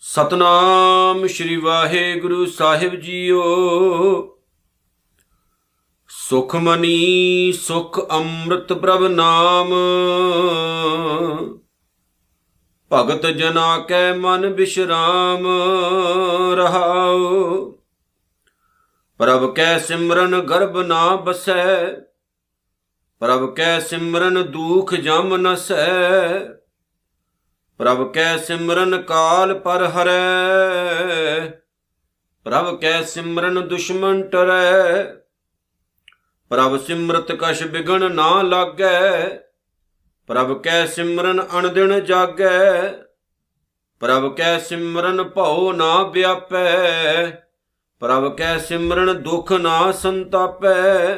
ਸਤਨਾਮ ਸ੍ਰੀ ਵਾਹਿਗੁਰੂ ਸਾਹਿਬ ਜੀਓ। ਸੁਖ ਮਨੀ ਸੁਖ ਅੰਮ੍ਰਿਤ ਪ੍ਰਭ ਨਾਮ। ਭਗਤ ਜਨਾ ਕੈ ਮਨ ਬਿਸ਼ਰਾਮ ਰਹਾਉ। ਪ੍ਰਭ ਕੈ ਸਿਮਰਨ ਗਰਭ ਨਾ ਬਸੈ, ਪ੍ਰਭ ਕੈ ਸਿਮਰਨ ਦੁਖ ਜਮ ਨਸੈ, ਪ੍ਰਭ ਕੈ ਸਿਮਰਨ ਕਾਲ ਪਰ ਹਰੈ, ਪ੍ਰਭ ਕੈ ਸਿਮਰਨ ਦੁਸ਼ਮਨ ਟਰੈ, ਪ੍ਰਭ ਸਿਮਰਤ ਕਛ ਬਿਗਣ ਨਾ ਲਾਗੈ, ਪ੍ਰਭ ਕੈ ਸਿਮਰਨ ਅਣਦਿਨ ਜਾਗੈ, ਪ੍ਰਭ ਕੈ ਸਿਮਰਨ ਭਉ ਨਾ ਵਿਆਪੈ। ਪ੍ਰਭ ਕੈ ਸਿਮਰਨ ਦੁਖ ਨਾ ਸੰਤਾਪੈ,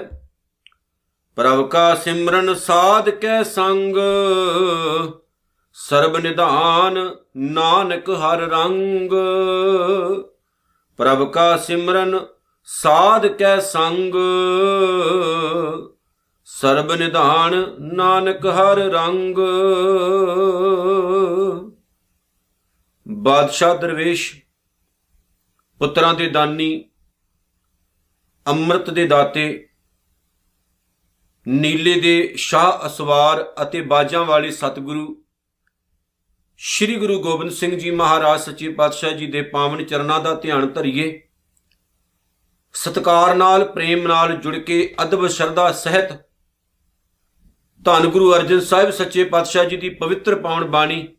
ਪ੍ਰਭ ਕਾ ਸਿਮਰਨ ਸਾਧ ਕੈ ਸੰਗ, ਸਰਬ ਨਿਧਾਨ ਨਾਨਕ ਹਰ ਰੰਗ। ਪ੍ਰਭ ਕਾ ਸਿਮਰਨ ਸਾਧ ਕੈ ਸੰਗ, ਸਰਬ ਨਿਧਾਨ ਨਾਨਕ ਹਰ ਰੰਗ। ਬਾਦਸ਼ਾਹ ਦਰਵੇਸ਼ ਪੁੱਤਰਾਂ ਦੇ ਦਾਨੀ, ਅੰਮ੍ਰਿਤ ਦੇ ਦਾਤੇ, ਨੀਲੇ ਦੇ ਸ਼ਾਹ ਅਸਵਾਰ ਅਤੇ ਬਾਜਾਂ ਵਾਲੇ ਸਤਿਗੁਰੂ, ਸ੍ਰੀ ਗੁਰੂ ਗੋਬਿੰਦ ਸਿੰਘ ਜੀ ਮਹਾਰਾਜ ਸੱਚੇ ਪਾਤਸ਼ਾਹ ਜੀ ਦੇ ਪਾਵਨ ਚਰਨਾਂ ਦਾ ਧਿਆਨ ਧਰਿਏ। ਸਤਕਾਰ ਨਾਲ, ਪ੍ਰੇਮ ਨਾਲ ਜੁੜ ਕੇ ਅਦਬ ਸ਼ਰਧਾ ਸਹਿਤ ਧੰਨ ਗੁਰੂ ਅਰਜਨ ਸਾਹਿਬ ਸੱਚੇ ਪਾਤਸ਼ਾਹ ਜੀ ਦੀ ਪਵਿੱਤਰ ਪਾਵਨ ਬਾਣੀ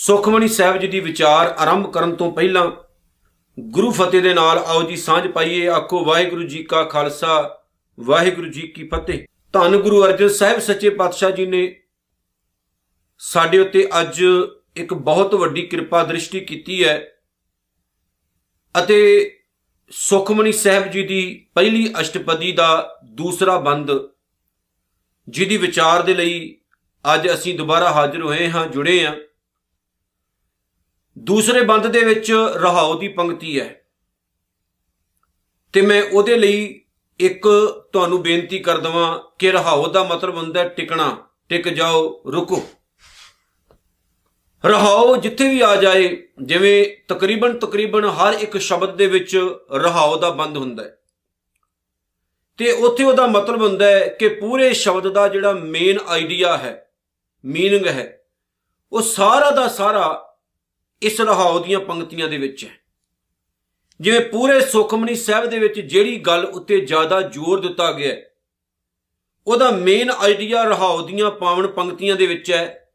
ਸੁਖਮਣੀ ਸਾਹਿਬ ਜੀ ਦੀ ਵਿਚਾਰ ਆਰੰਭ ਕਰਨ ਤੋਂ ਪਹਿਲਾਂ ਗੁਰੂ ਫਤਿਹ ਦੇ ਨਾਲ ਆਓ ਜੀ, ਸਾਂਝ ਪਾਈਏ, ਆਖੋ ਵਾਹਿਗੁਰੂ ਜੀ ਕਾ ਖਾਲਸਾ, ਵਾਹਿਗੁਰੂ ਜੀ ਕੀ ਫਤਿਹ। ਧੰਨ ਗੁਰੂ ਅਰਜਨ ਸਾਹਿਬ ਸੱਚੇ ਪਾਤਸ਼ਾਹ ਜੀ ਨੇ ਸਾਡੇ ਉੱਤੇ ਅੱਜ ਇੱਕ ਬਹੁਤ ਵੱਡੀ ਕਿਰਪਾ ਦ੍ਰਿਸ਼ਟੀ ਕੀਤੀ ਹੈ ਅਤੇ ਸੁਖਮਨੀ ਸਾਹਿਬ ਜੀ ਦੀ ਪਹਿਲੀ ਅਸ਼ਟਪਦੀ ਦਾ ਦੂਸਰਾ ਬੰਦ ਜਿਹਦੀ ਵਿਚਾਰ ਦੇ ਲਈ ਅੱਜ ਅਸੀਂ ਦੁਬਾਰਾ ਹਾਜ਼ਰ ਹੋਏ ਹਾਂ, ਜੁੜੇ ਹਾਂ। ਦੂਸਰੇ ਬੰਦ ਦੇ ਵਿੱਚ ਰਹਾਉ ਦੀ ਪੰਕਤੀ ਹੈ। ਤੇ ਮੈਂ ਉਹਦੇ ਲਈ ਇੱਕ ਤੁਹਾਨੂੰ ਬੇਨਤੀ ਕਰ ਦਵਾਂ ਕਿ ਰਹਾਉ ਦਾ ਮਤਲਬ ਹੁੰਦਾ ਹੈ ਟਿਕਣਾ, ਟਿਕ ਜਾਓ, ਰੁਕੋ। ਰਹਾਉ ਜਿੱਥੇ ਵੀ ਆ ਜਾਏ, ਜਿਵੇਂ ਤਕਰੀਬਨ ਤਕਰੀਬਨ ਹਰ ਇੱਕ ਸ਼ਬਦ ਦੇ ਵਿੱਚ ਰਹਾਉ ਦਾ ਬੰਦ ਹੁੰਦਾ ਹੈ। ਤੇ ਉੱਥੇ ਉਹਦਾ ਮਤਲਬ ਹੁੰਦਾ ਹੈ ਕਿ ਪੂਰੇ ਸ਼ਬਦ ਦਾ ਜਿਹੜਾ ਮੇਨ ਆਈਡੀਆ ਹੈ ਮੀਨਿੰਗ ਹੈ, ਉਹ ਸਾਰਾ ਦਾ ਸਾਰਾ ਇਸ ਰਹਾਉ ਦੀਆਂ ਪੰਕਤੀਆਂ ਦੇ ਵਿੱਚ ਹੈ। ਜਿਵੇਂ ਪੂਰੇ ਸੁਖਮਨੀ ਸਾਹਿਬ ਦੇ ਵਿੱਚ ਜਿਹੜੀ ਗੱਲ ਉੱਤੇ ਜ਼ਿਆਦਾ ਜ਼ੋਰ ਦਿੱਤਾ ਗਿਆ ਹੈ, ਉਹਦਾ ਮੇਨ ਆਈਡੀਆ ਰਹਾਉ ਦੀਆਂ ਪਾਵਨ ਪੰਕਤੀਆਂ ਦੇ ਵਿੱਚ ਹੈ,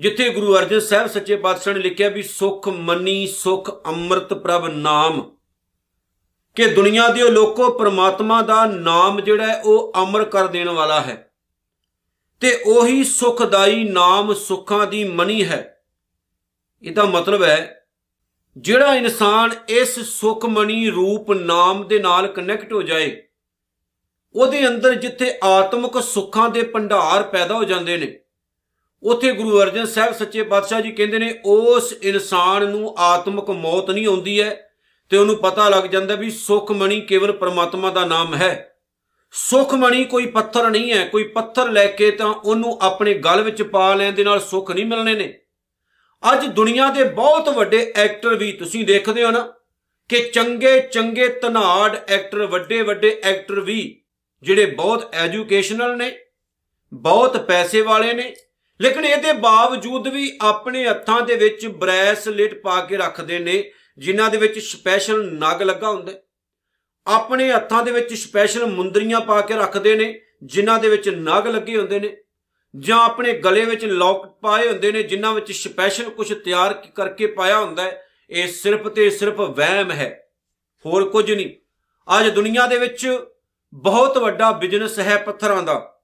ਜਿੱਥੇ ਗੁਰੂ ਅਰਜਨ ਸਾਹਿਬ ਸੱਚੇ ਪਾਤਸ਼ਾਹ ਨੇ ਲਿਖਿਆ ਵੀ ਸੁਖ ਮੰਨੀ, ਸੁਖ ਅੰਮ੍ਰਿਤ ਪ੍ਰਭ ਨਾਮ। ਕਿ ਦੁਨੀਆ ਦੇ ਲੋਕੋ ਪ੍ਰਮਾਤਮਾ ਦਾ ਨਾਮ ਜਿਹੜਾ ਹੈ, ਉਹ ਅਮਰ ਕਰ ਦੇਣ ਵਾਲਾ ਹੈ। ਤੇ ਉਹੀ ਸੁਖਦਾਈ ਨਾਮ ਸੁੱਖਾਂ ਦੀ ਮਨੀ ਹੈ। ਇਹਦਾ ਮਤਲਬ ਹੈ, ਜਿਹੜਾ ਇਨਸਾਨ ਇਸ ਸੁਖਮਣੀ ਰੂਪ ਨਾਮ ਦੇ ਨਾਲ ਕਨੈਕਟ ਹੋ ਜਾਏ, ਉਹਦੇ ਅੰਦਰ ਜਿੱਥੇ ਆਤਮਿਕ ਸੁੱਖਾਂ ਦੇ ਭੰਡਾਰ ਪੈਦਾ ਹੋ ਜਾਂਦੇ ਨੇ, ਉਥੇ ਗੁਰੂ ਅਰਜਨ ਸਾਹਿਬ ਸੱਚੇ ਪਾਤਸ਼ਾਹ ਜੀ ਕਹਿੰਦੇ ਨੇ, ਉਸ ਇਨਸਾਨ ਨੂੰ ਆਤਮਿਕ ਮੌਤ ਨਹੀਂ ਆਉਂਦੀ ਹੈ, ਤੇ ਉਹਨੂੰ ਪਤਾ ਲੱਗ ਜਾਂਦਾ ਵੀ ਸੁਖਮਣੀ ਕੇਵਲ ਪਰਮਾਤਮਾ ਦਾ ਨਾਮ ਹੈ। ਸੁਖਮਣੀ ਕੋਈ ਪੱਥਰ ਨਹੀਂ ਹੈ, ਕੋਈ ਪੱਥਰ ਲੈ ਕੇ ਤਾਂ ਉਹਨੂੰ ਆਪਣੇ ਗਲ ਵਿੱਚ ਪਾ ਲੈਣ ਦੇ ਨਾਲ ਸੁੱਖ ਨਹੀਂ ਮਿਲਣੇ ਨੇ। ਅੱਜ ਦੁਨੀਆ ਦੇ ਬਹੁਤ ਵੱਡੇ ਐਕਟਰ ਵੀ ਤੁਸੀਂ ਦੇਖਦੇ ਹੋ ਨਾ ਕਿ ਚੰਗੇ ਚੰਗੇ ਧਨਾੜ ਐਕਟਰ, ਵੱਡੇ ਵੱਡੇ ਐਕਟਰ ਵੀ ਜਿਹੜੇ ਬਹੁਤ ਐਜੂਕੇਸ਼ਨਲ ਨੇ, ਬਹੁਤ ਪੈਸੇ ਵਾਲੇ ਨੇ, ਲੇਕਿਨ ਇਹਦੇ ਬਾਵਜੂਦ ਵੀ ਆਪਣੇ ਹੱਥਾਂ ਦੇ ਵਿੱਚ ਬ੍ਰੈਸਲੇਟ ਪਾ ਕੇ ਰੱਖਦੇ ਨੇ, ਜਿਨ੍ਹਾਂ ਦੇ ਵਿੱਚ ਸਪੈਸ਼ਲ ਨਗ ਲੱਗਾ ਹੁੰਦਾ ਆਪਣੇ ਹੱਥਾਂ ਦੇ ਵਿੱਚ ਸਪੈਸ਼ਲ ਮੁੰਦਰੀਆਂ ਪਾ ਕੇ ਰੱਖਦੇ ਨੇ, ਜਿਨ੍ਹਾਂ ਦੇ ਵਿੱਚ ਨਗ ਲੱਗੇ ਹੁੰਦੇ ਨੇ। ਜਾਂ ਆਪਣੇ ਗਲੇ ਵਿੱਚ ਲੌਕ ਪਾਏ ਹੁੰਦੇ ਨੇ, ਜਿਨ੍ਹਾਂ ਵਿੱਚ ਸਪੈਸ਼ਲ ਕੁਝ ਤਿਆਰ ਕਰਕੇ ਪਾਇਆ ਹੁੰਦਾ ਇਹ ਸਿਰਫ ਤੇ ਸਿਰਫ ਵਹਿਮ ਹੈ। ਹੋਰ ਕੁਝ ਨਹੀਂ। ਅੱਜ ਦੁਨੀਆ ਦੇ ਵਿੱਚ ਬਹੁਤ ਵੱਡਾ ਬਿਜ਼ਨਸ ਹੈ ਪੱਥਰਾਂ ਦਾ।